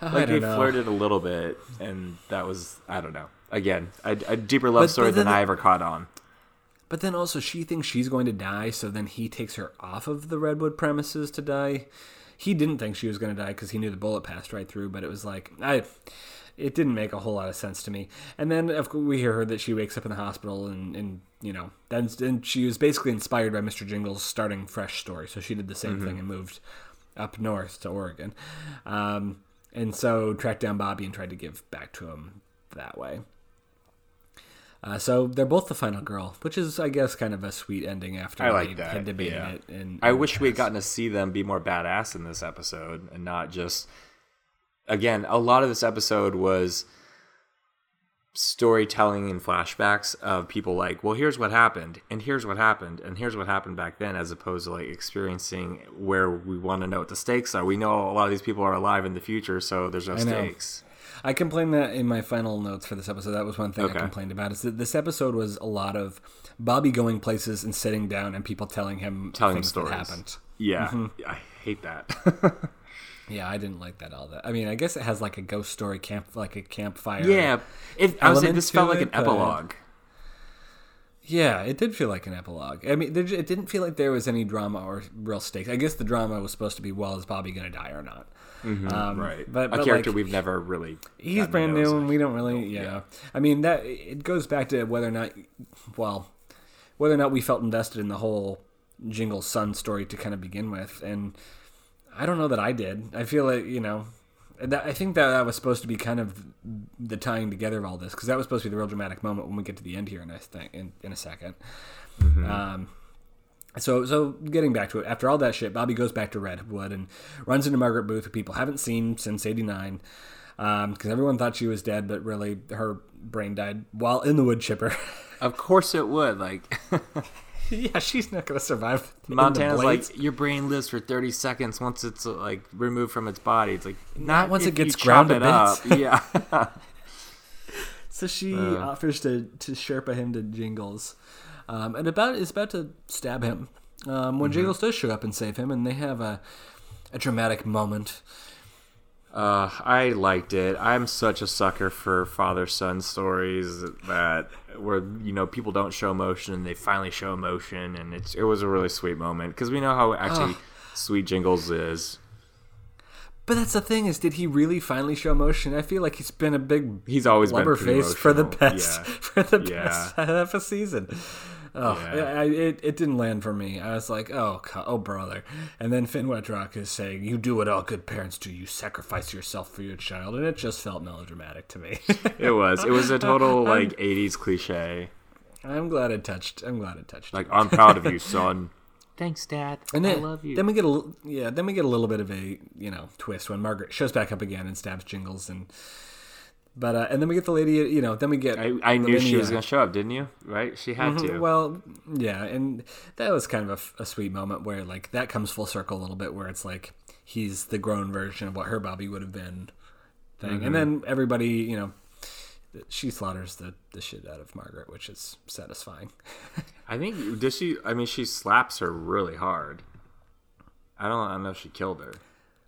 I Like they know. flirted a little bit, and that was I don't know. Again, a, a deeper love But- story but than I ever caught on. But then also she thinks she's going to die, so then he takes her off of the redwood premises to die. He didn't think she was going to die because he knew the bullet passed right through, but it was like I it didn't make a whole lot of sense to me. And then of course we hear her that she wakes up in the hospital and, and you know, then then she was basically inspired by Mr. Jingle's starting fresh story. So she did the same thing and moved up north to Oregon. Um, and so tracked down Bobby and tried to give back to him that way. Uh, so they're both the final girl, which is, I guess, kind of a sweet ending after I like that, had debated yeah. it. And I wish we had gotten to see them be more badass in this episode and not just. Again, a lot of this episode was storytelling and flashbacks of people like, well, here's what happened, and here's what happened, and here's what happened back then, as opposed to like experiencing where we want to know what the stakes are. We know a lot of these people are alive in the future, so there's no stakes. I complained that in my final notes for this episode. That was one thing Okay. I complained about. Is that this episode was a lot of Bobby going places and sitting down and people telling him Telling things stories. that happened. Yeah, mm-hmm. I hate that. Yeah, I didn't like that all that. I mean, I guess it has like a ghost story camp, like a campfire. yeah, it, I was saying this felt like an epilogue. Yeah, it did feel like an epilogue. I mean, there, it didn't feel like there was any drama or real stakes. I guess the drama was supposed to be, well, is Bobby going to die or not? Um, Right, But, a character like, we've never really. he's brand new, and we don't really, yeah. I mean, that it goes back to whether or not, well, whether or not we felt invested in the whole Jingle Sun story to kind of begin with, and I don't know that I did. I feel like you know, that, I think that that was supposed to be kind of the tying together of all this because that was supposed to be the real dramatic moment when we get to the end here in a thing in, in a 2nd Um, so, so getting back to it, after all that shit, Bobby goes back to Redwood and runs into Margaret Booth, who people haven't seen since '89, because everyone thought she was dead, but really her brain died while in the wood chipper. Of course it would. Like yeah, she's not gonna survive. Montana's like your brain lives for 30 seconds once it's uh, like removed from its body. It's like not once it gets ground it up. Yeah. So she Uh. offers to to Sherpa him to Jingles, um, and about is about to stab him um, when Mm-hmm. Jingles does show up and save him, and they have a a dramatic moment. Uh, I liked it. I'm such a sucker for father son stories that where you know people don't show emotion and they finally show emotion, and it's it was a really sweet moment because we know how actually sweet Jingles is. But that's the thing is, did he really finally show emotion? I feel like he's been a big He's always been blubber face for the emotional. past Yeah. for the Yeah. past half a season. Oh, Yeah. I, I, it, it didn't land for me. I was like, oh, oh, brother. And then Finn Wittrock is saying, "You do what all good parents do. You sacrifice yourself for your child," and it just felt melodramatic to me. It was. It was a total like '80s cliche. I'm glad it touched. I'm glad it touched. Like you. I'm proud of you, son. Thanks, Dad. and then, I love you. Then we get a l- yeah. Then we get a little bit of a you know twist when Margaret shows back up again and stabs Jingles and. But uh, and then we get the lady, you know. Then we get. I, I knew she was gonna show up, didn't you? Right? She had to. Well, yeah, and that was kind of a sweet moment where like that comes full circle a little bit, where it's like he's the grown version of what her Bobby would have been, thing, and then everybody, you know, she slaughters the the shit out of Margaret, which is satisfying. I think does she? I mean, she slaps her really hard. I don't. I don't know if she killed her,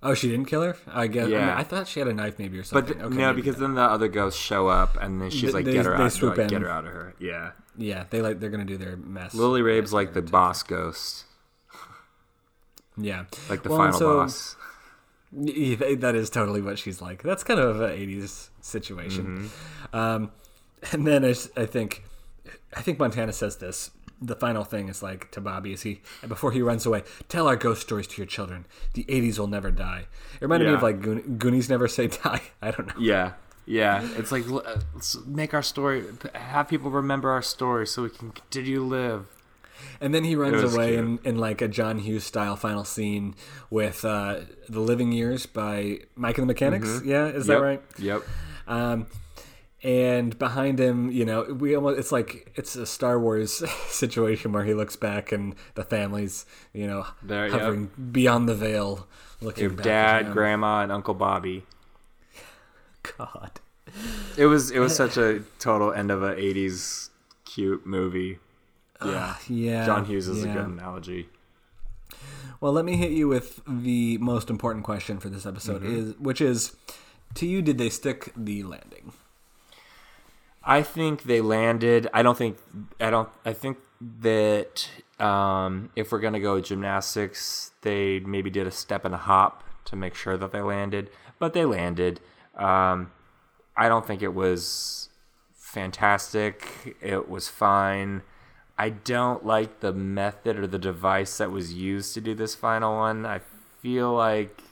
Oh, she didn't kill her. I guess. I, mean, Yeah. I thought she had a knife, maybe or but something. th- okay, no, because not. then the other ghosts show up, and then she's They- like, "Get her out! like, Get her out of her!" Yeah. yeah, they like they're gonna do their mess. Lily Rabe's like the boss ghost, yeah, like the Well, final so- boss. Yeah, that is totally what she's like. That's kind of an '80s situation. Um, and then I, I think, I think Montana says this. The final thing is like to Bobby is he before he runs away. Tell our ghost stories to your children. The '80s will never die. It reminded me of like Goon- Goonies never say die. I don't know. Yeah, yeah. It's like uh, let's make our story, have people remember our story, so we can continue to live. And then he runs away in, in like a John Hughes style final scene with uh, the Living Years by Mike and the Mechanics. Yeah, is that right? Yep. Um, and behind him, you know, we almost it's like it's a Star Wars situation where he looks back and the family's, you know, There, yep. hovering beyond the veil, looking Your back. dad, at him. grandma, and Uncle Bobby. God. It was it was such a total end of a '80s cute movie. Yeah, Yeah. John Hughes is yeah. a good analogy. Well, let me hit you with the most important question for this episode Mm-hmm. is which is to you did they stick the landing? I think they landed. I don't think. I don't. I think that um, if we're gonna go gymnastics, they maybe did a step and a hop to make sure that they landed, but they landed. Um, I don't think it was fantastic. It was fine. I don't like the method or the device that was used to do this final one. I feel like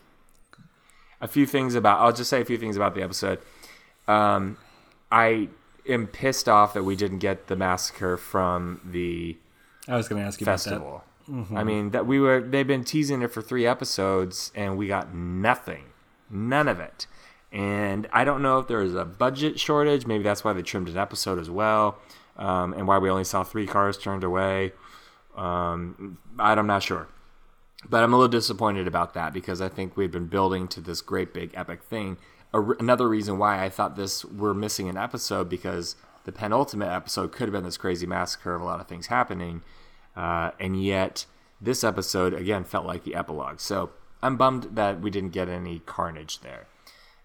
a few things about. I'll just say a few things about the episode. Um, I am pissed off that we didn't get the massacre from the I was going to ask you festival. I mean that we were they've been teasing it for three episodes and we got nothing, none of it. And I don't know if there was a budget shortage. Maybe that's why they trimmed an episode as well, um, and why we only saw three cars turned away. Um, I'm not sure. But I'm a little disappointed about that because I think we've been building to this great big epic thing. A, another reason why I thought this we're missing an episode because the penultimate episode could have been this crazy massacre of a lot of things happening, uh, and yet this episode again felt like the epilogue. So I'm bummed that we didn't get any carnage there,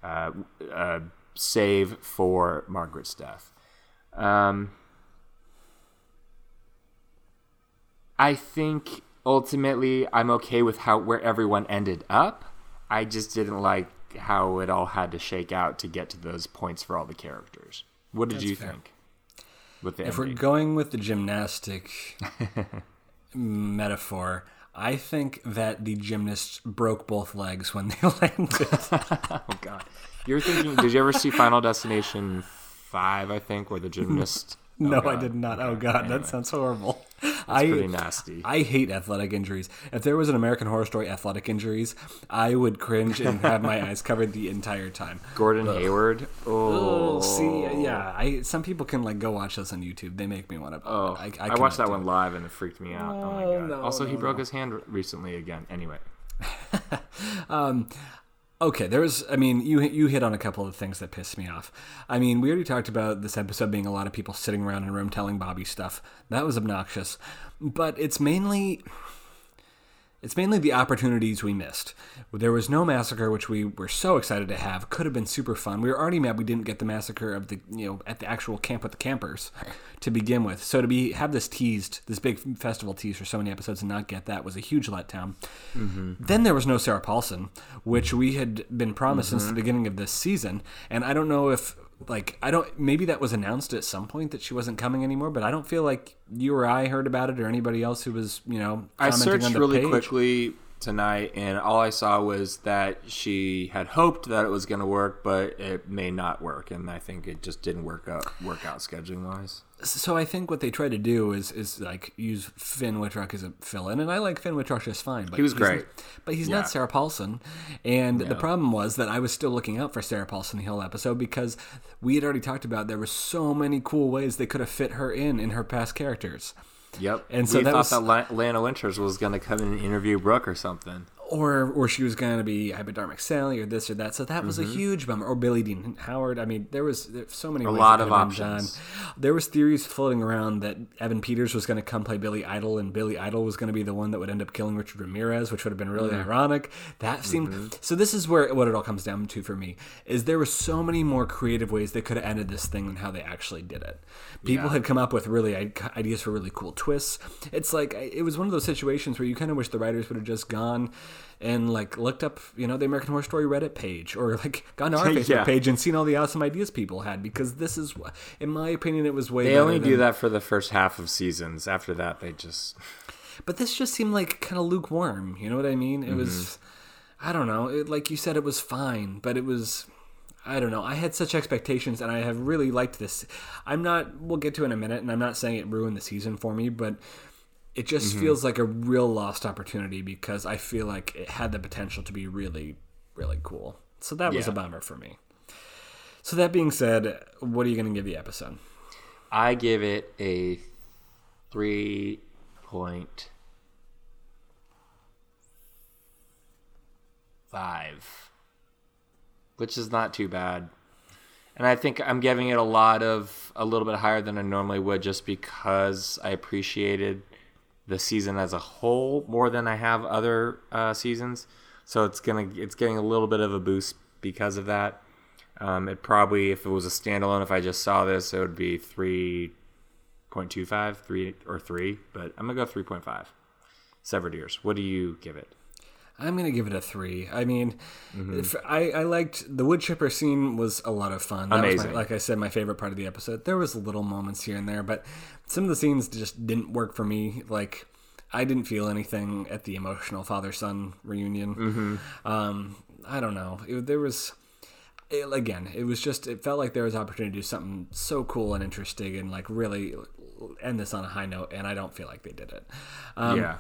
uh, uh, save for Margaret's death. Um, I think ultimately I'm okay with how where everyone ended up. I just didn't like how it all had to shake out to get to those points for all the characters. What did That's you fair. think? With the If we're going with the gymnastic metaphor, I think that the gymnasts broke both legs when they landed. oh god, you're thinking? Did you ever see Final Destination Five? I think where the gymnast. Oh, no, I did not. Oh god, anyway. that sounds horrible. It's I pretty nasty. I hate athletic injuries. If there was an American Horror Story athletic injuries, I would cringe and have my eyes covered the entire time. Gordon Hayward. Oh, see, yeah, I some people can like go watch this on YouTube. They make me want to. Oh, I, I, I, watched that one it. live and it freaked me out. Oh, my Oh, god. no, also, he no, broke his hand recently again. Anyway, um, Okay, there was. I mean, you you hit on a couple of things that pissed me off. I mean, we already talked about this episode being a lot of people sitting around in a room telling Bobby stuff. That was obnoxious, but it's mainly. It's mainly the opportunities we missed. There was no massacre, which we were so excited to have. Could have been super fun. We were already mad we didn't get the massacre of the you know at the actual camp with the campers to begin with. So to be have this teased, this big festival tease for so many episodes and not get that was a huge letdown. Mm-hmm. Then there was no Sarah Paulson, which we had been promised since the mm-hmm. beginning of this season, and I don't know if like I don't maybe that was announced at some point that she wasn't coming anymore, but I don't feel like you or I heard about it or anybody else who was you know I commenting searched on the really page. quickly tonight, and all I saw was that she had hoped that it was going to work, but it may not work, and I think it just didn't work out work out scheduling wise. So I think what they try to do is is like use Finn Wittrock as a fill-in, and I like Finn Wittrock just fine. But He was great. but he's Yeah. not Sarah Paulson. And the problem was that I was still looking out for Sarah Paulson the whole episode because we had already talked about there were so many cool ways they could have fit her in in her past characters. Yep, And so we that thought was- that La- Lana Winters was going to come in and interview Brooke or something. Or or she was going to be hypodermic Sally or this or that. So that was a huge bummer. Or Billy Dean Howard. I mean, there was there, so many. A lot of options. There was theories floating around that Evan Peters was going to come play Billy Idol, and Billy Idol was going to be the one that would end up killing Richard Ramirez, which would have been really Mm-hmm. ironic. That seemed. So this is where what it all comes down to for me is there were so many more creative ways they could have ended this thing than how they actually did it. People had come up with really ideas for really cool twists. It's like it was one of those situations where you kind of wish the writers would have just gone and like looked up, you know, the American Horror Story Reddit page or like gone to our Facebook Yeah. page and seen all the awesome ideas people had because this is, in my opinion, it was way. They only do than- that for the first half of seasons. After that, they just But this just seemed like kind of lukewarm. You know what I mean? It was, Mm-hmm. I don't know. It, like you said, it was fine, but it was. I don't know. I had such expectations, and I have really liked this. I'm not. We'll get to it in a minute, and I'm not saying it ruined the season for me, but it just Mm-hmm. feels like a real lost opportunity because I feel like it had the potential to be really, really cool. So that was a bummer for me. So that being said, what are you going to give the episode? I give it a three point five, which is not too bad. And I think I'm giving it a lot of a little bit higher than I normally would, just because I appreciated the season as a whole more than I have other uh, seasons. So it's gonna it's getting a little bit of a boost because of that. Um, it probably, if it was a standalone, if I just saw this, it would be 3.25, 3 or 3, but I'm to go 3.5. Severed Ears. What do you give it? I'm gonna give it a three. I mean, Mm-hmm. if, I, I liked the wood chipper scene was a lot of fun. That was my- Amazing. like I said, my favorite part of the episode. There was little moments here and there, but some of the scenes just didn't work for me. Like I didn't feel anything at the emotional father son reunion. Mm-hmm. Um, I don't know. It, there was. It, again, it was just. It felt like there was opportunity to do something so cool and interesting, and like really end this on a high note. And I don't feel like they did it. Um, yeah.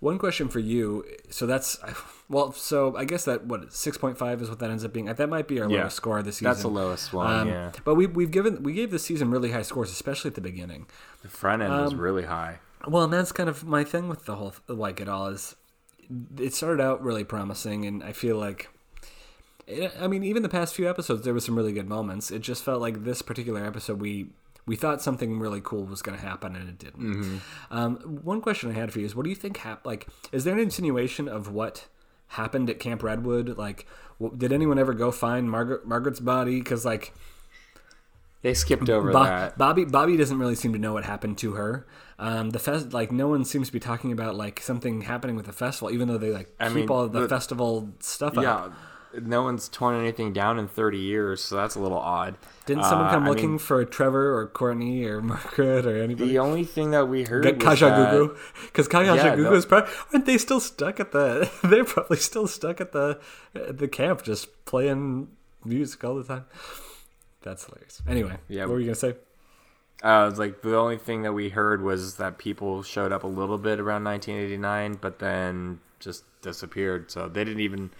One question for you. So that's well. So I guess that what six point five is what that ends up being. That might be our Yeah. lowest score this the season. That's the lowest one. Um, yeah, But we we've given we gave this season really high scores, especially at the beginning. the front end um, was really high. Well, and that's kind of my thing with the whole like it all is. It started out really promising, and I feel like. I mean, even the past few episodes, there was some really good moments. It just felt like this particular episode, we we thought something really cool was going to happen, and it didn't. Um, one question I had for you is, what do you think happened? Like, is there an insinuation of what happened at Camp Redwood? Like, did anyone ever go find Margaret Margaret's body? Because like, They skipped over Bo- that. Bobby Bobby doesn't really seem to know what happened to her. Um, the fest like no one seems to be talking about like something happening with the festival, even though they like I keep mean, all the, the- festival stuff up. Yeah, no one's torn anything down in 30 years, so that's a little odd. Didn't someone Uh, come I looking mean, for Trevor or Courtney or Margaret or anybody? the only thing that we heard Get was Kajagoogoo because Kaja Yeah, is probably aren't they still stuck at the? They're probably still stuck at the at the camp, just playing music all the time. That's hilarious. Anyway, Yeah. what were you gonna say? Uh, like the only thing that we heard was that people showed up a little bit around 1989, but then just disappeared. So they didn't even.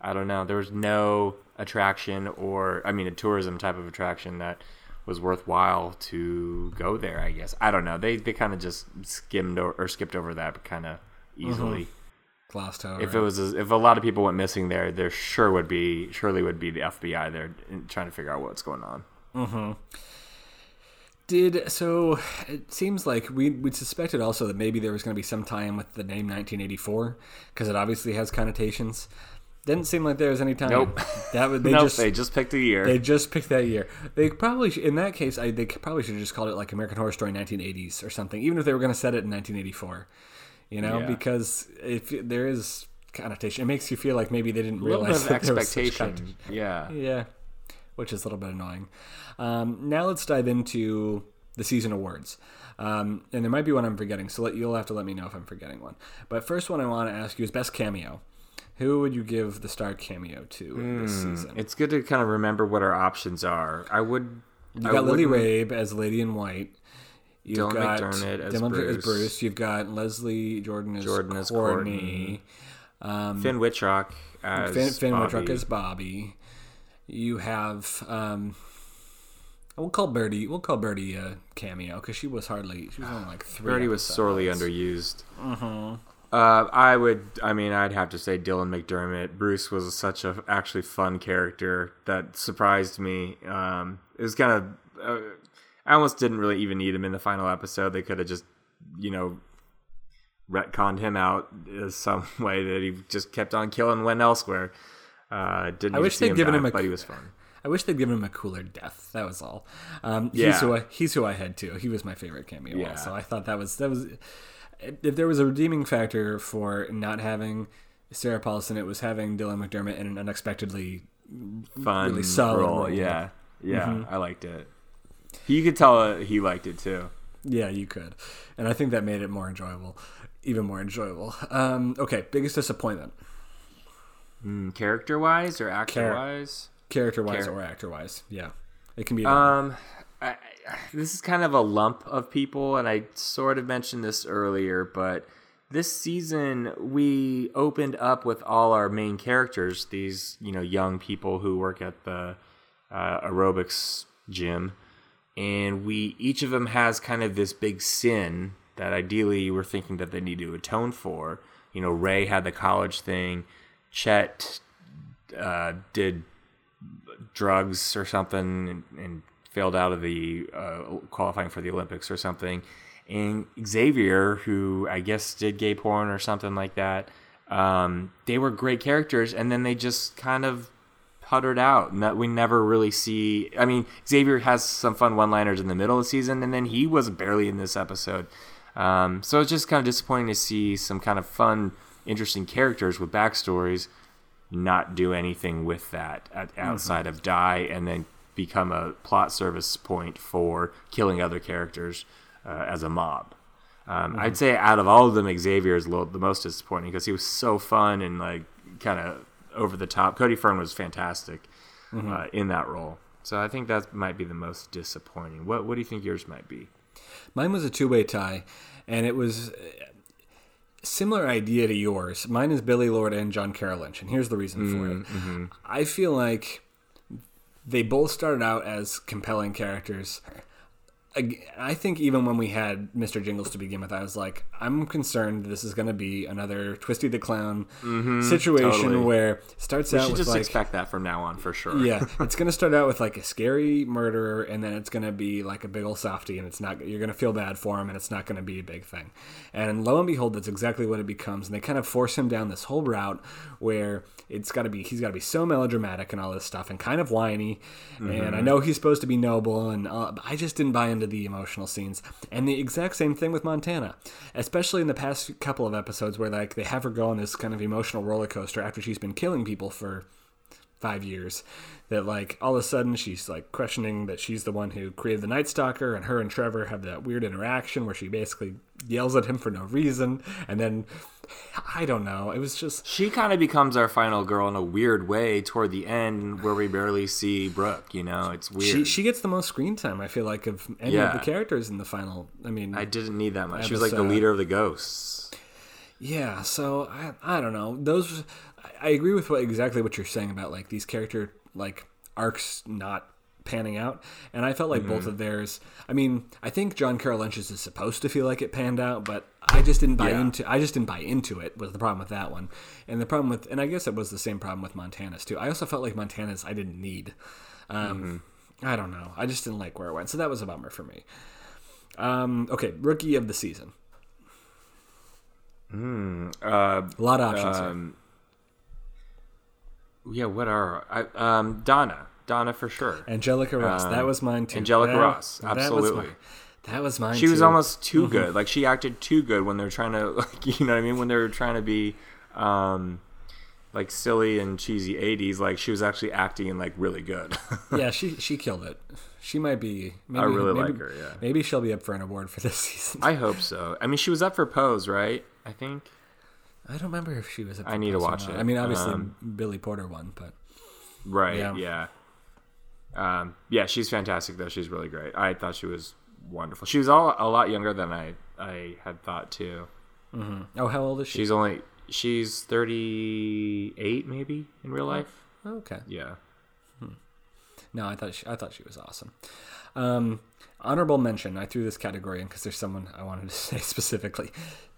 I don't know. There was no attraction, or I mean, a tourism type of attraction that was worthwhile to go there. I guess I don't know. They they kind of just skimmed or, or skipped over that kind of easily. Glossed over. If it was if a lot of people went missing there, there sure would be surely would be the FBI there trying to figure out what's going on. Mm-hmm. Did so? It seems like we we suspected also that maybe there was going to be some tie-in with the name 1984 because it obviously has connotations. Didn't seem like there was any time. Nope. That would they nope, just they just picked a year. they just picked that year. They probably in that case I they probably should have just called it like American Horror Story 1980s or something, even if they were going to set it in 1984. You know, Yeah. because if there is connotation, it makes you feel like maybe they didn't a little bit realize that there was such expectation. Yeah. Yeah, which is a little bit annoying. Um, now let's dive into the season awards. Um, and there might be one I'm forgetting, so let, you'll have to let me know if I'm forgetting one. But first one I want to ask you is best cameo. Who would you give the star cameo to this season? It's good to kind of remember what our options are. I would. You I got Lily Rabe as Lady in White. You've Dylan got McDermott as Dylan Bruce. Bruce. You've got Leslie Jordan as Jordan as Courtney. Finn Wittrock as Finn, Finn Bobby. Wittrock as Bobby. You have um, we'll call Birdie. We'll call Birdie a cameo because she was hardly. She was only like three. Birdie was sorely underused. Mm-hmm. Uh, I would. I mean, I'd have to say Dylan McDermott. Bruce was such a actually fun character that surprised me. Um, it was kind of. Uh, I almost didn't really even need him in the final episode. They could have just, you know, retconned him out in some way that he just kept on killing went elsewhere. Uh, didn't I wish they'd given die, him a but he was fun. I wish they'd given him a cooler death. That was all. Um, He's Yeah. who I, he's who I had too. He was my favorite cameo. Yeah. Also, I thought that was that was. If there was a redeeming factor for not having Sarah Paulson, it was having Dylan McDermott in an unexpectedly Fun really solid role. role. Yeah, yeah, I liked it. You could tell uh, he liked it too. Yeah, you could, and I think that made it more enjoyable, even more enjoyable. Um, okay, biggest disappointment, Mm, character wise or actor wise? character wise Char- or actor wise. Yeah, it can be. Um, I- this is kind of a lump of people, and I sort of mentioned this earlier, but this season we opened up with all our main characters, these you know young people who work at the uh, aerobics gym, and we each of them has kind of this big sin that ideally we're thinking that they need to atone for. You know, Ray had the college thing. Chet uh, did drugs or something and, and failed out of the uh, qualifying for the Olympics or something. And Xavier, who I guess did gay porn or something like that, um, they were great characters, and then they just kind of puttered out. No- We never really see. I mean, Xavier has some fun one-liners in the middle of the season, and then he was barely in this episode. Um, so it's just kind of disappointing to see some kind of fun, interesting characters with backstories not do anything with that at, outside of die and then become a plot service point for killing other characters uh, as a mob. Um, I'd say out of all of them, Xavier is lo- the most disappointing because he was so fun and like kind of over the top. Cody Fern was fantastic uh, in that role, so I think that might be the most disappointing. What What do you think yours might be? Mine was a two way tie, and it was similar idea to yours. Mine is Billie Lourd and John Carroll Lynch, and here's the reason for it. Mm-hmm. I feel like they both started out as compelling characters. I think even when we had Mr. Jingles to begin with, I was like, I'm concerned this is going to be another Twisty the Clown situation Mm-hmm. totally. where it starts We out should with just like expect that from now on for sure. yeah, it's gonna start out with like a scary murderer, and then it's gonna be like a big old softy, and it's not. You're gonna feel bad for him, and it's not gonna be a big thing. And lo and behold, that's exactly what it becomes. And they kind of force him down this whole route where it's got to be. He's got to be so melodramatic and all this stuff, and kind of whiny. And I know he's supposed to be noble, and uh, I just didn't buy into the emotional scenes. And the exact same thing with Montana, especially in the past couple of episodes where like they have her go on this kind of emotional roller coaster after she's been killing people for five years that like all of a sudden she's like questioning that she's the one who created the night stalker and her and trevor have that weird interaction where she basically yells at him for no reason and then i don't know it was just She kind of becomes our final girl in a weird way toward the end, where we barely see Brooke. You know, it's weird. she, she gets the most screen time i feel like of any of the characters in the final i mean I didn't need that much. She was like the leader of the ghosts. Yeah, so I, I don't know. Those I- I agree with what exactly what you're saying about like these character like arcs not panning out, and I felt like both Mm-hmm. of theirs. I mean, I think John Carroll Lynch's is supposed to feel like it panned out, but I just didn't buy Yeah. into. I just didn't buy into it. Was the problem with that one, and the problem with, and I guess it was the same problem with Montana's too. I also felt like Montana's I didn't need. Um, Mm-hmm. I don't know. I just didn't like where it went, so that was a bummer for me. Um, okay, rookie of the season. Uh, A lot of options. here. um, yeah, what are I, um, Donna? Donna for sure. Angelica Ross. that was mine too. um, Angelica That- Ross, that was absolutely. That was mine. Too. She was almost too Mm-hmm. good. Like she acted too good when they're trying to, like, you know what I mean? When they were trying to be, um, like silly and cheesy '80s. Like she was actually acting like really good. yeah, she she killed it. She might be. Maybe, I really maybe, like her, yeah. maybe she'll be up for an award for this season. I hope so. I mean, she was up for Pose, right? I think. I don't remember if she was. Up I for need to watch it. I mean, obviously Um, Billy Porter won, but Right. Yeah. Yeah. Um, yeah, she's fantastic though. She's really great. I thought she was wonderful. She was all a lot younger than I I had thought too. oh, how old is she? She's only she's 38 maybe in real life. okay. Yeah. No, I thought she, I thought she was awesome. Um, honorable mention. I threw this category in because there's someone I wanted to say specifically.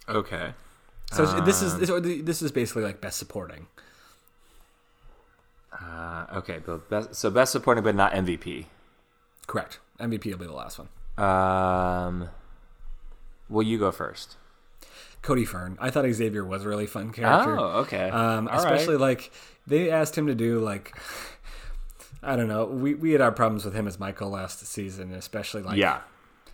Okay. So this is Um, this, this is basically like best supporting. Uh, okay, but best, so best supporting but not MVP. Correct. MVP will be the last one. Um Well, you go first. Cody Fern. I thought Xavier was a really fun character. Oh, okay. Um, All especially right. like they asked him to do like I don't know. We we had our problems with him as Michael last season, especially like yeah.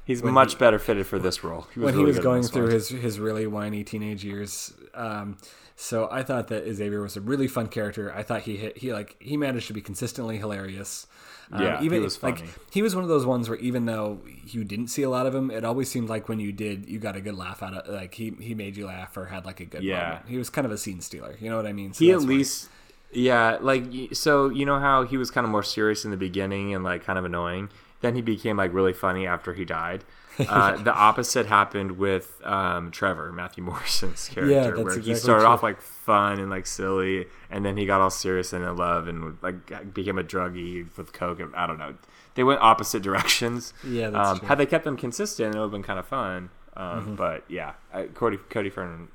He's much better fitted for this role. He when he was going through one. his his really whiny teenage years. Um, so I thought that Xavier was a really fun character. I thought he hit he like he managed to be consistently hilarious. Um, Yeah, he even was like he was one of those ones where even though you didn't see a lot of him, it always seemed like when you did, you got a good laugh out of like he he made you laugh or had like a good Yeah. moment. He was kind of a scene stealer. You know what I mean? So he at least yeah like so you know how he was kind of more serious in the beginning and like kind of annoying then he became like really funny after he died uh, the opposite happened with um, trevor matthew morrison's character that's where he started true. off like fun and like silly and then he got all serious and in love and like became a druggie with coke and, i don't know they went opposite directions Yeah, that's um, had they kept them consistent it would have been kind of fun um, Mm-hmm. but yeah I, cody cody fern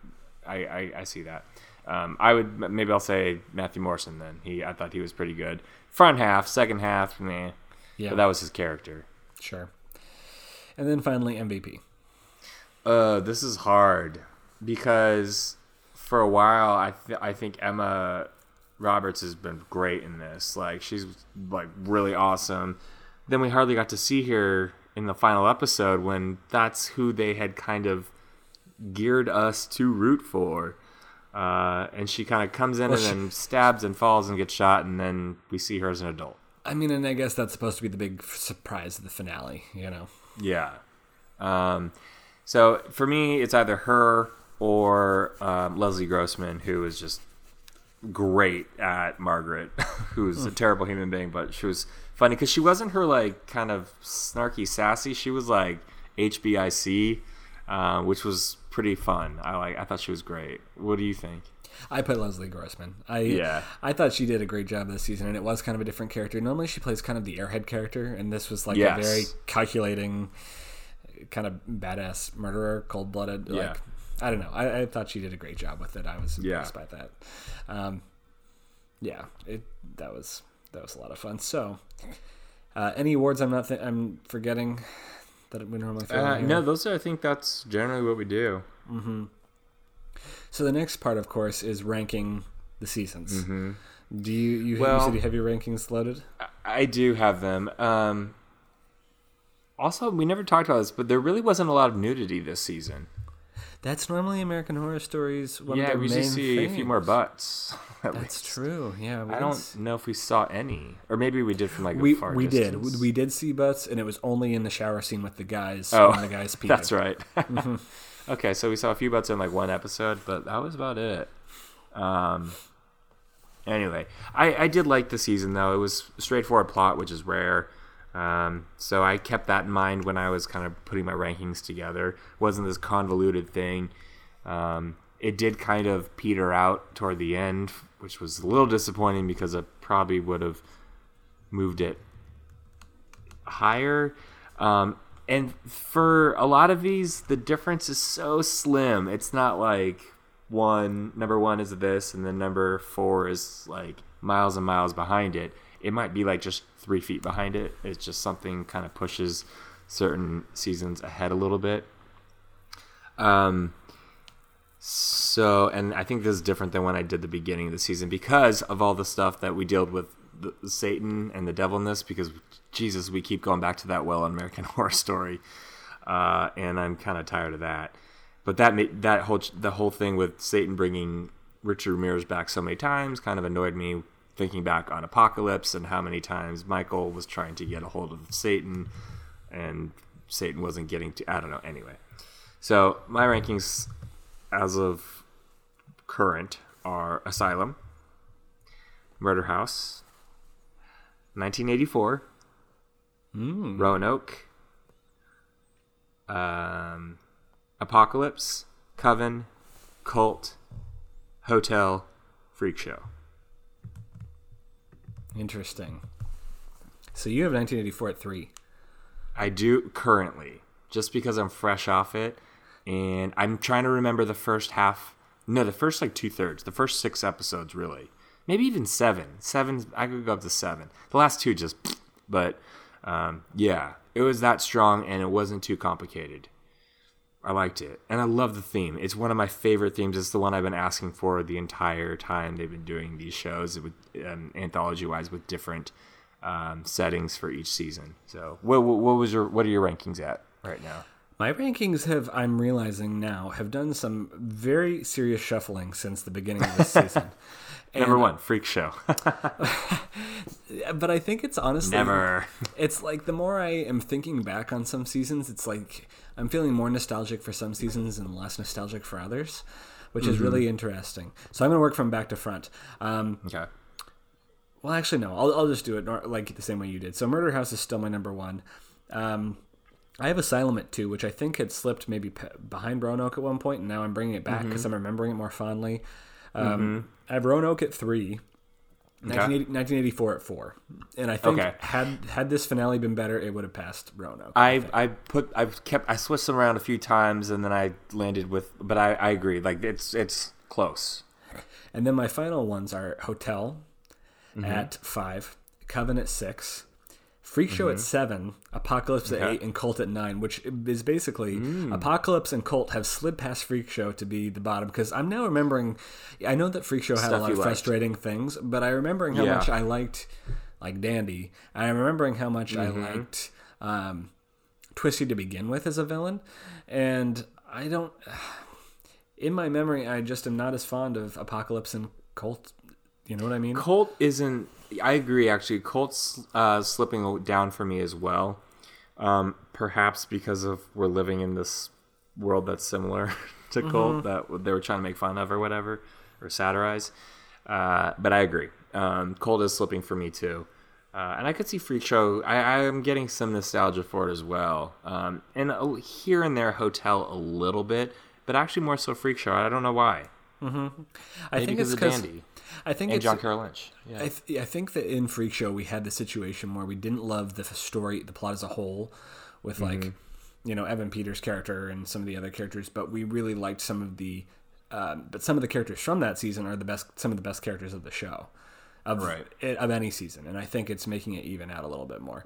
I, I, I see that. Um, I would maybe I'll say Matthew Morrison. Then he I thought he was pretty good. Front half, second half, meh. Yeah. But that was his character. Sure. And then finally MVP. Uh, this is hard because for a while I th- I think Emma Roberts has been great in this. Like she's like really awesome. Then we hardly got to see her in the final episode when that's who they had kind of geared us to root for. Uh, and she kind of comes in Well, and she- then stabs and falls and gets shot, and then we see her as an adult. I mean, and I guess that's supposed to be the big surprise of the finale, you know. Yeah. Um, so for me, it's either her or um, Leslie Grossman, who is just great at Margaret, who's a terrible human being, but she was funny because she wasn't her like kind of snarky, sassy. She was like HBIC, uh, which was pretty fun. I like. I thought she was great. What do you think? I put Leslie Grossman. I Yeah. I thought she did a great job this season, and it was kind of a different character. Normally, she plays kind of the airhead character, and this was like Yes. a very calculating, kind of badass murderer, cold blooded. Yeah. Like I don't know. I, I thought she did a great job with it. I was Yeah. impressed by that. Um, yeah, it that was that was a lot of fun. So, uh, any awards I'm not th- I'm forgetting that we normally Uh, no, those are. I think that's generally what we do. So the next part, of course, is ranking the seasons. Do you you, you Mm-hmm. Well- said you have your rankings loaded? I- I do have them. Um, also, we never talked about this, but there really wasn't a lot of nudity this season. That's normally American Horror Stories. One yeah, we usually see a few more butts. at That's least. true. Yeah, we I don't know if we saw any, or maybe we did from like a We far we did we did see butts, and it was only in the shower scene with the guys. Oh, the guys peed. That's right. Mm-hmm. okay, so we saw a few butts in like one episode, but that was about it. Um. Anyway, I I did like the season though. It was straightforward plot, which is rare. Um, so I kept that in mind when I was kind of putting my rankings together. wasn't this convoluted thing. Um, it did kind of peter out toward the end, which was a little disappointing because I probably would have moved it higher. Um, and for a lot of these, the difference is so slim. It's not like one number one is this, and then number four is like miles and miles behind it. It might be like just three feet behind it. It's just something kind of pushes certain seasons ahead a little bit. Um, so, and I think this is different than when I did the beginning of the season because of all the stuff that we dealt with the, Satan and the devil in this. Because Jesus, we keep going back to that well in American Horror Story, uh, and I'm kind of tired of that. But that ma- that whole the whole thing with Satan bringing Richard Ramirez back so many times kind of annoyed me. Thinking back on Apocalypse and how many times Michael was trying to get a hold of Satan, and Satan wasn't getting to. I don't know. Anyway, so my rankings as of current are Asylum, Murder House, 1984, Roanoke, um, Apocalypse, Coven, Cult, Hotel, Freak Show. Interesting. So you have 1984 at three. I do currently, just because I'm fresh off it, and I'm trying to remember the first half. No, the first like two thirds, the first six episodes, really. Maybe even seven. Seven, I could go up to seven. The last two just, but um, yeah, it was that strong and it wasn't too complicated. I liked it, and I love the theme. It's one of my favorite themes. It's the one I've been asking for the entire time they've been doing these shows, with um, anthology-wise, with different um, settings for each season. So, what, what, what was your what are your rankings at right now? My rankings have, I'm realizing now, have done some very serious shuffling since the beginning of this season. Number one, Freak Show. But I think it's honestly Never. It's like the more I am thinking back on some seasons, it's like I'm feeling more nostalgic for some seasons and less nostalgic for others, which is really interesting. So I'm going to work from back to front. Um, Okay. well, actually, no. I'll, I'll just do it like the same way you did. So Murder House is still my number one. Um, I have Asylum at two, which I think had slipped maybe pe- behind Roanoke at one point, and now I'm bringing it back because I'm remembering it more fondly. Um, I have Roanoke at three. 1980 1984 at four, and I think Okay. had had this finale been better, it would have passed Roanoke. I I put I've kept I switched them around a few times and then I landed with but I, I agree like it's it's close. And then my final ones are Hotel Mm-hmm. at five, Coven at six, Freak Show at seven, Apocalypse at Mm-hmm. Eight, and Cult at nine, which is basically Mm. Apocalypse and Cult have slid past Freak Show to be the bottom because I'm now remembering. I know that Freak Show had a lot of liked. frustrating things, but I'm remembering how Yeah. much I liked like Dandy. And I'm remembering how much Mm-hmm. I liked um, Twisty to begin with as a villain, and I don't. In my memory, I just am not as fond of Apocalypse and Cult. You know what I mean? Cult isn't. I agree. Actually, Cult's uh, slipping down for me as well. Um, perhaps because of we're living in this world that's similar to Cult that they were trying to make fun of or whatever or satirize. Uh, but I agree. Um, Cult is slipping for me too. Uh, and I could see Freak Show. I, am getting some nostalgia for it as well. Um, and uh, here and there, Hotel a little bit. but actually more so Freak Show. I don't know why. I Maybe think it's because of because Dandy I think and it's John Carroll Lynch. Yeah. I, th- I think that in Freak Show we had the situation where we didn't love the story, the plot as a whole, with like, you know, Evan Peters' character and some of the other characters, but we really liked some of the, um, but some of the characters from that season are the best, some of the best characters of the show, of Right. of any season, and I think it's making it even out a little bit more.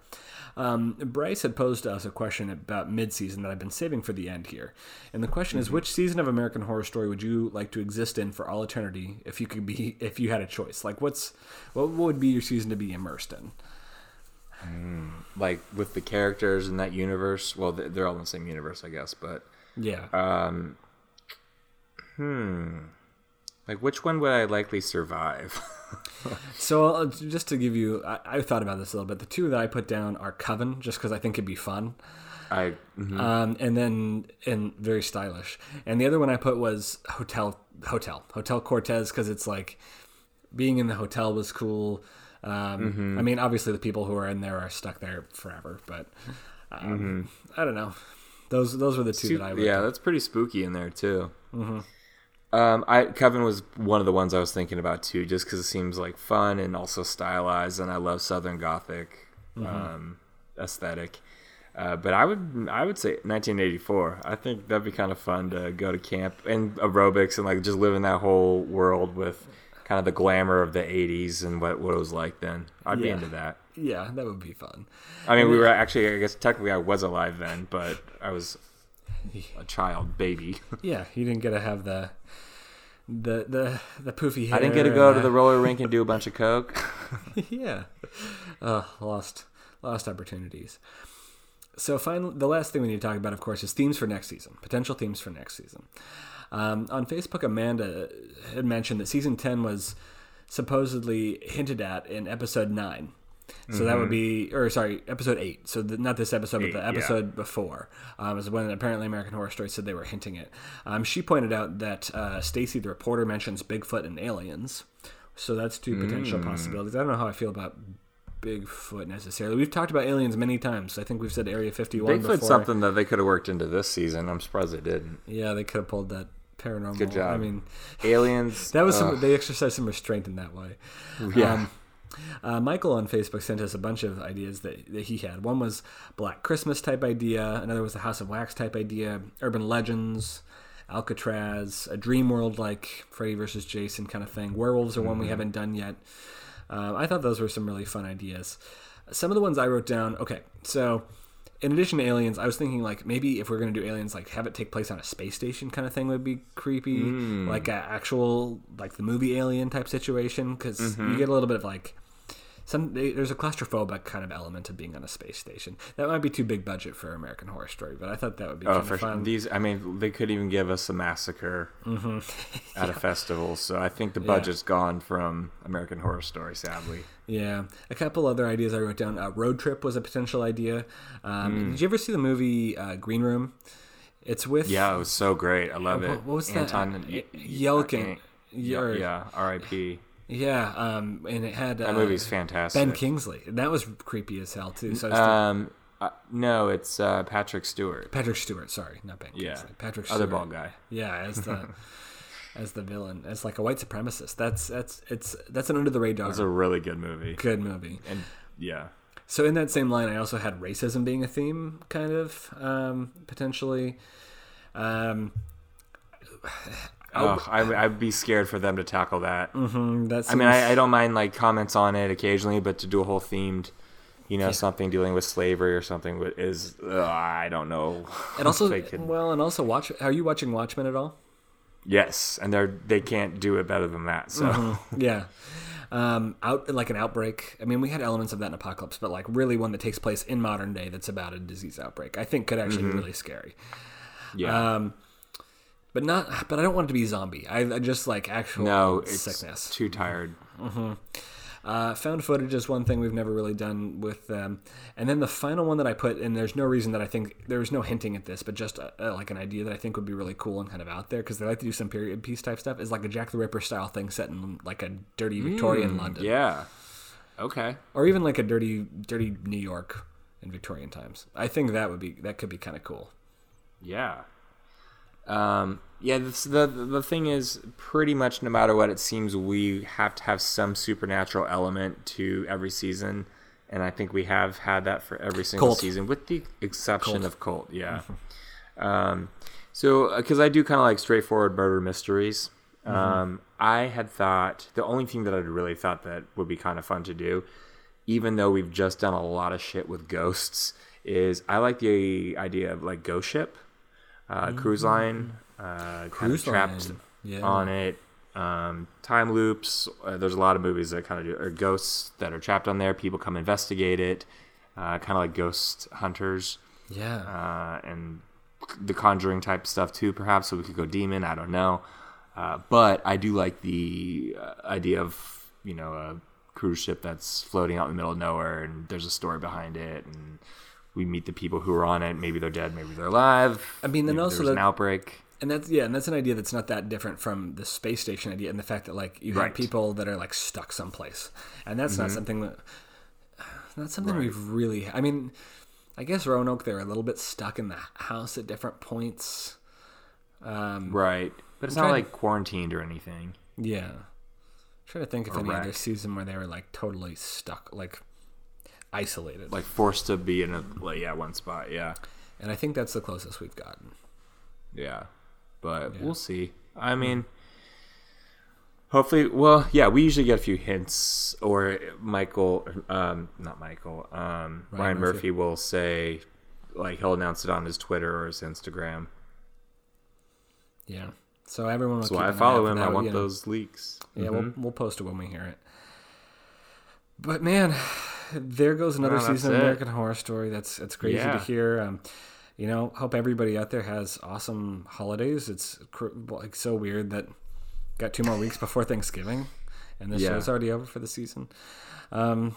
Um, Bryce had posed us a question about mid-season that I've been saving for the end here, and the question is, which season of American Horror Story would you like to exist in for all eternity if you could be, if you had a choice? Like, what's what would be your season to be immersed in? like with the characters in that universe. Well, they're all in the same universe, I guess. But Yeah, hmm, like, which one would I likely survive? so uh, just to give you, I, I thought about this a little bit. The two that I put down are Coven, just because I think it'd be fun. I mhm. um, and then and very stylish. And the other one I put was hotel hotel hotel Cortez because it's like being in the hotel was cool. Um, I mean, obviously the people who are in there are stuck there forever, but um, I don't know. Those those were the two that I would. yeah, that's pretty spooky in there too. Um, I Coven was one of the ones I was thinking about too, just because it seems like fun and also stylized, and I love Southern Gothic um, aesthetic. Uh, but I would I would say 1984. I think that'd be kind of fun to go to camp and aerobics and like just live in that whole world with kind of the glamour of the 80s and what what it was like then. I'd be into that. yeah, that would be fun. I mean, we were actually I guess technically I was alive then, but I was a child baby. Yeah, you didn't get to have the the the the poofy hair. I didn't get to go to the roller rink and do a bunch of coke. yeah, uh, lost lost opportunities. So finally, the last thing we need to talk about, of course, is themes for next season, potential themes for next season. Um, on Facebook, Amanda had mentioned that season ten was supposedly hinted at in episode nine. So that would be, or sorry, episode eight. So the, not this episode, Eight, but the yeah. episode before um, is when apparently American Horror Story said they were hinting it. Um, she pointed out that uh, Stacy, the reporter, mentions Bigfoot and aliens. So that's two potential possibilities. I don't know how I feel about Bigfoot necessarily. We've talked about aliens many times. I think we've said Area 51 Bigfoot's before. something that they could have worked into this season. I'm surprised they didn't. Yeah, they could have pulled that paranormal. Good job. I mean, Aliens. that was some, they exercised some restraint in that way. yeah. Um, uh, Michael on Facebook sent us a bunch of ideas that, that he had. One was Black Christmas type idea. Another was the House of Wax type idea. Urban legends, Alcatraz, a dream world like Freddy versus Jason kind of thing. Werewolves are one we haven't done yet. Uh, I thought those were some really fun ideas. Some of the ones I wrote down. Okay, so in addition to aliens, I was thinking like maybe if we're gonna do aliens, like have it take place on a space station kind of thing would be creepy, like a actual like the movie Alien type situation because you get a little bit of like some they, there's a claustrophobic kind of element of being on a space station. That might be too big budget for American Horror Story, but I thought that would be Oh, kind for of sure. fun. These, I mean, they could even give us a massacre at a festival. So I think the budget's gone from American Horror Story, sadly. Yeah, a couple other ideas I wrote down. Uh, road trip was a potential idea. Um, Did you ever see the movie uh, Green Room? It's with Yeah, it was so great. I love it. What, what was that? Anton Uh, Y- Yelchin. Yeah, yeah. R.I.P. Yeah, um, and it had uh, movie's fantastic. Ben Kingsley. That was creepy as hell too. So Um, uh, no, it's uh, Patrick Stewart. Patrick Stewart, sorry, not Ben Yeah, Kingsley. Patrick other Stewart. bald guy. Yeah, as the as the villain, as like a white supremacist. That's that's it's that's an under the radar It's a really good movie. good movie. And yeah, So in that same line, I also had racism being a theme, kind of um, potentially. Um, oh, I, I'd be scared for them to tackle that. mm, that I mean, I, I don't mind like comments on it occasionally, but to do a whole themed, you know, something dealing with slavery or something is I don't know. and also could- well, and also watch. Are you watching Watchmen at all? yes, and they're they can't do it better than that. So Mm-hmm. yeah um out like an outbreak i mean we had elements of that in apocalypse but like really one that takes place in modern day that's about a disease outbreak i think could actually Mm-hmm. be really scary yeah, um but not but i don't want it to be zombie i, I just like actual no, it's sickness too tired. uh, found footage is one thing we've never really done with them and then the final one that i put and there's no reason that i think there's no hinting at this but just uh uh like an idea that i think would be really cool and kind of out there because they like to do some period piece type stuff is like a jack the ripper style thing set in like a dirty victorian london Mm, Yeah. Okay. or even like a dirty dirty New York in Victorian times. I think that would be that could be kind of cool. Yeah. Um, yeah, this, the the thing is, pretty much no matter what, it seems we have to have some supernatural element to every season, and I think we have had that for every single season, with the exception of Cult. Yeah. um, so because I do kind of like straightforward murder mysteries. Um, I had thought the only thing that I'd really thought that would be kind of fun to do, even though we've just done a lot of shit with ghosts, is I like the idea of like ghost ship, uh, cruise line, uh, kind of Cruise trapped line, yeah. on it. Um, time loops. Uh, there's a lot of movies that kind of do or ghosts that are trapped on there. People come investigate it, uh, kind of like ghost hunters Yeah. uh, and the Conjuring type stuff too, perhaps. So we could go demon. I don't know, uh, but I do like the uh, idea of you know a cruise ship that's floating out in the middle of nowhere, and there's a story behind it, and we meet the people who are on it. Maybe they're dead, maybe they're alive. I mean, then also there's an outbreak. and that's yeah, and that's an idea that's not that different from the space station idea, and the fact that like you have people that are like stuck someplace, and that's not something that not something Mm-hmm. Right. we've really. I mean, I guess Roanoke they're a little bit stuck in the house at different points. Um, Right, but it's I'm not like quarantined or anything. Yeah, I'm trying to think of Or any other season where they were like totally stuck, like isolated. Like forced to be in a like yeah one spot. Yeah. and I think that's the closest we've gotten. Yeah, but Yeah. we'll see. I mean, hopefully, well, yeah, we usually get a few hints, or Michael, um, not Michael, um, Ryan, Murphy. Murphy. will say, like, he'll announce it on his Twitter or his Instagram. Yeah, so everyone will So I follow him. I want you know. those leaks. Yeah, Mhm. we'll we'll post it when we hear it. But man, there goes another Well, season of. American Horror Story. That's it's crazy to hear. Um, you know, hope everybody out there has awesome holidays. It's cr- like so weird that got two more weeks before Thanksgiving, and the Yeah. show's already over for the season. Um,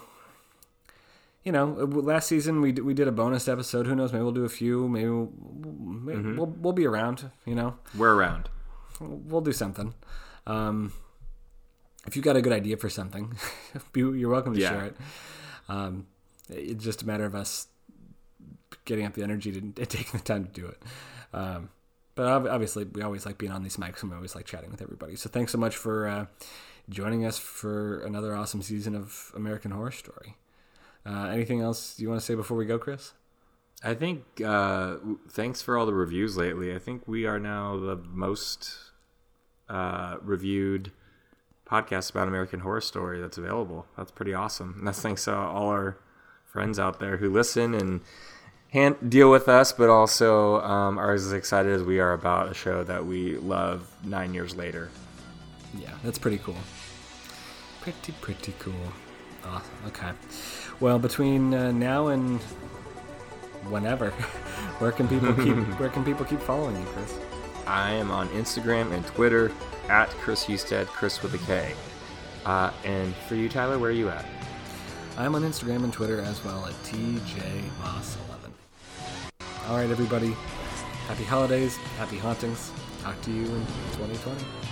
you know, last season we d- we did a bonus episode. Who knows? Maybe we'll do a few. Maybe we'll, maybe Mm-hmm. we'll, we'll be around. You know, We're around. we'll do something. Um, if you got a good idea for something, you're welcome to Yeah. share it. Um, it's just a matter of us getting up the energy to, taking the time to do it. Um, but obviously, we always like being on these mics and we always like chatting with everybody. So thanks so much for uh, joining us for another awesome season of American Horror Story. Uh, anything else you want to say before we go, Chris? I think, uh, thanks for all the reviews lately. I think we are now the most uh, reviewed podcast about American Horror Story that's available. That's pretty awesome. And that's thanks to all our friends out there who listen and hand, deal with us, but also um, are as excited as we are about a show that we love nine years later. Yeah, that's pretty cool. Pretty, pretty cool. Awesome. Okay. Well, between uh, now and whenever, where can people keep where can people keep following you, Chris? I am on Instagram and Twitter at Chris Husted, Chris with a K. Uh, and for you, Tyler, where are you at? I'm on Instagram and Twitter as well at tjmoss11. All right, everybody. Happy holidays. Happy hauntings. Talk to you in 2020.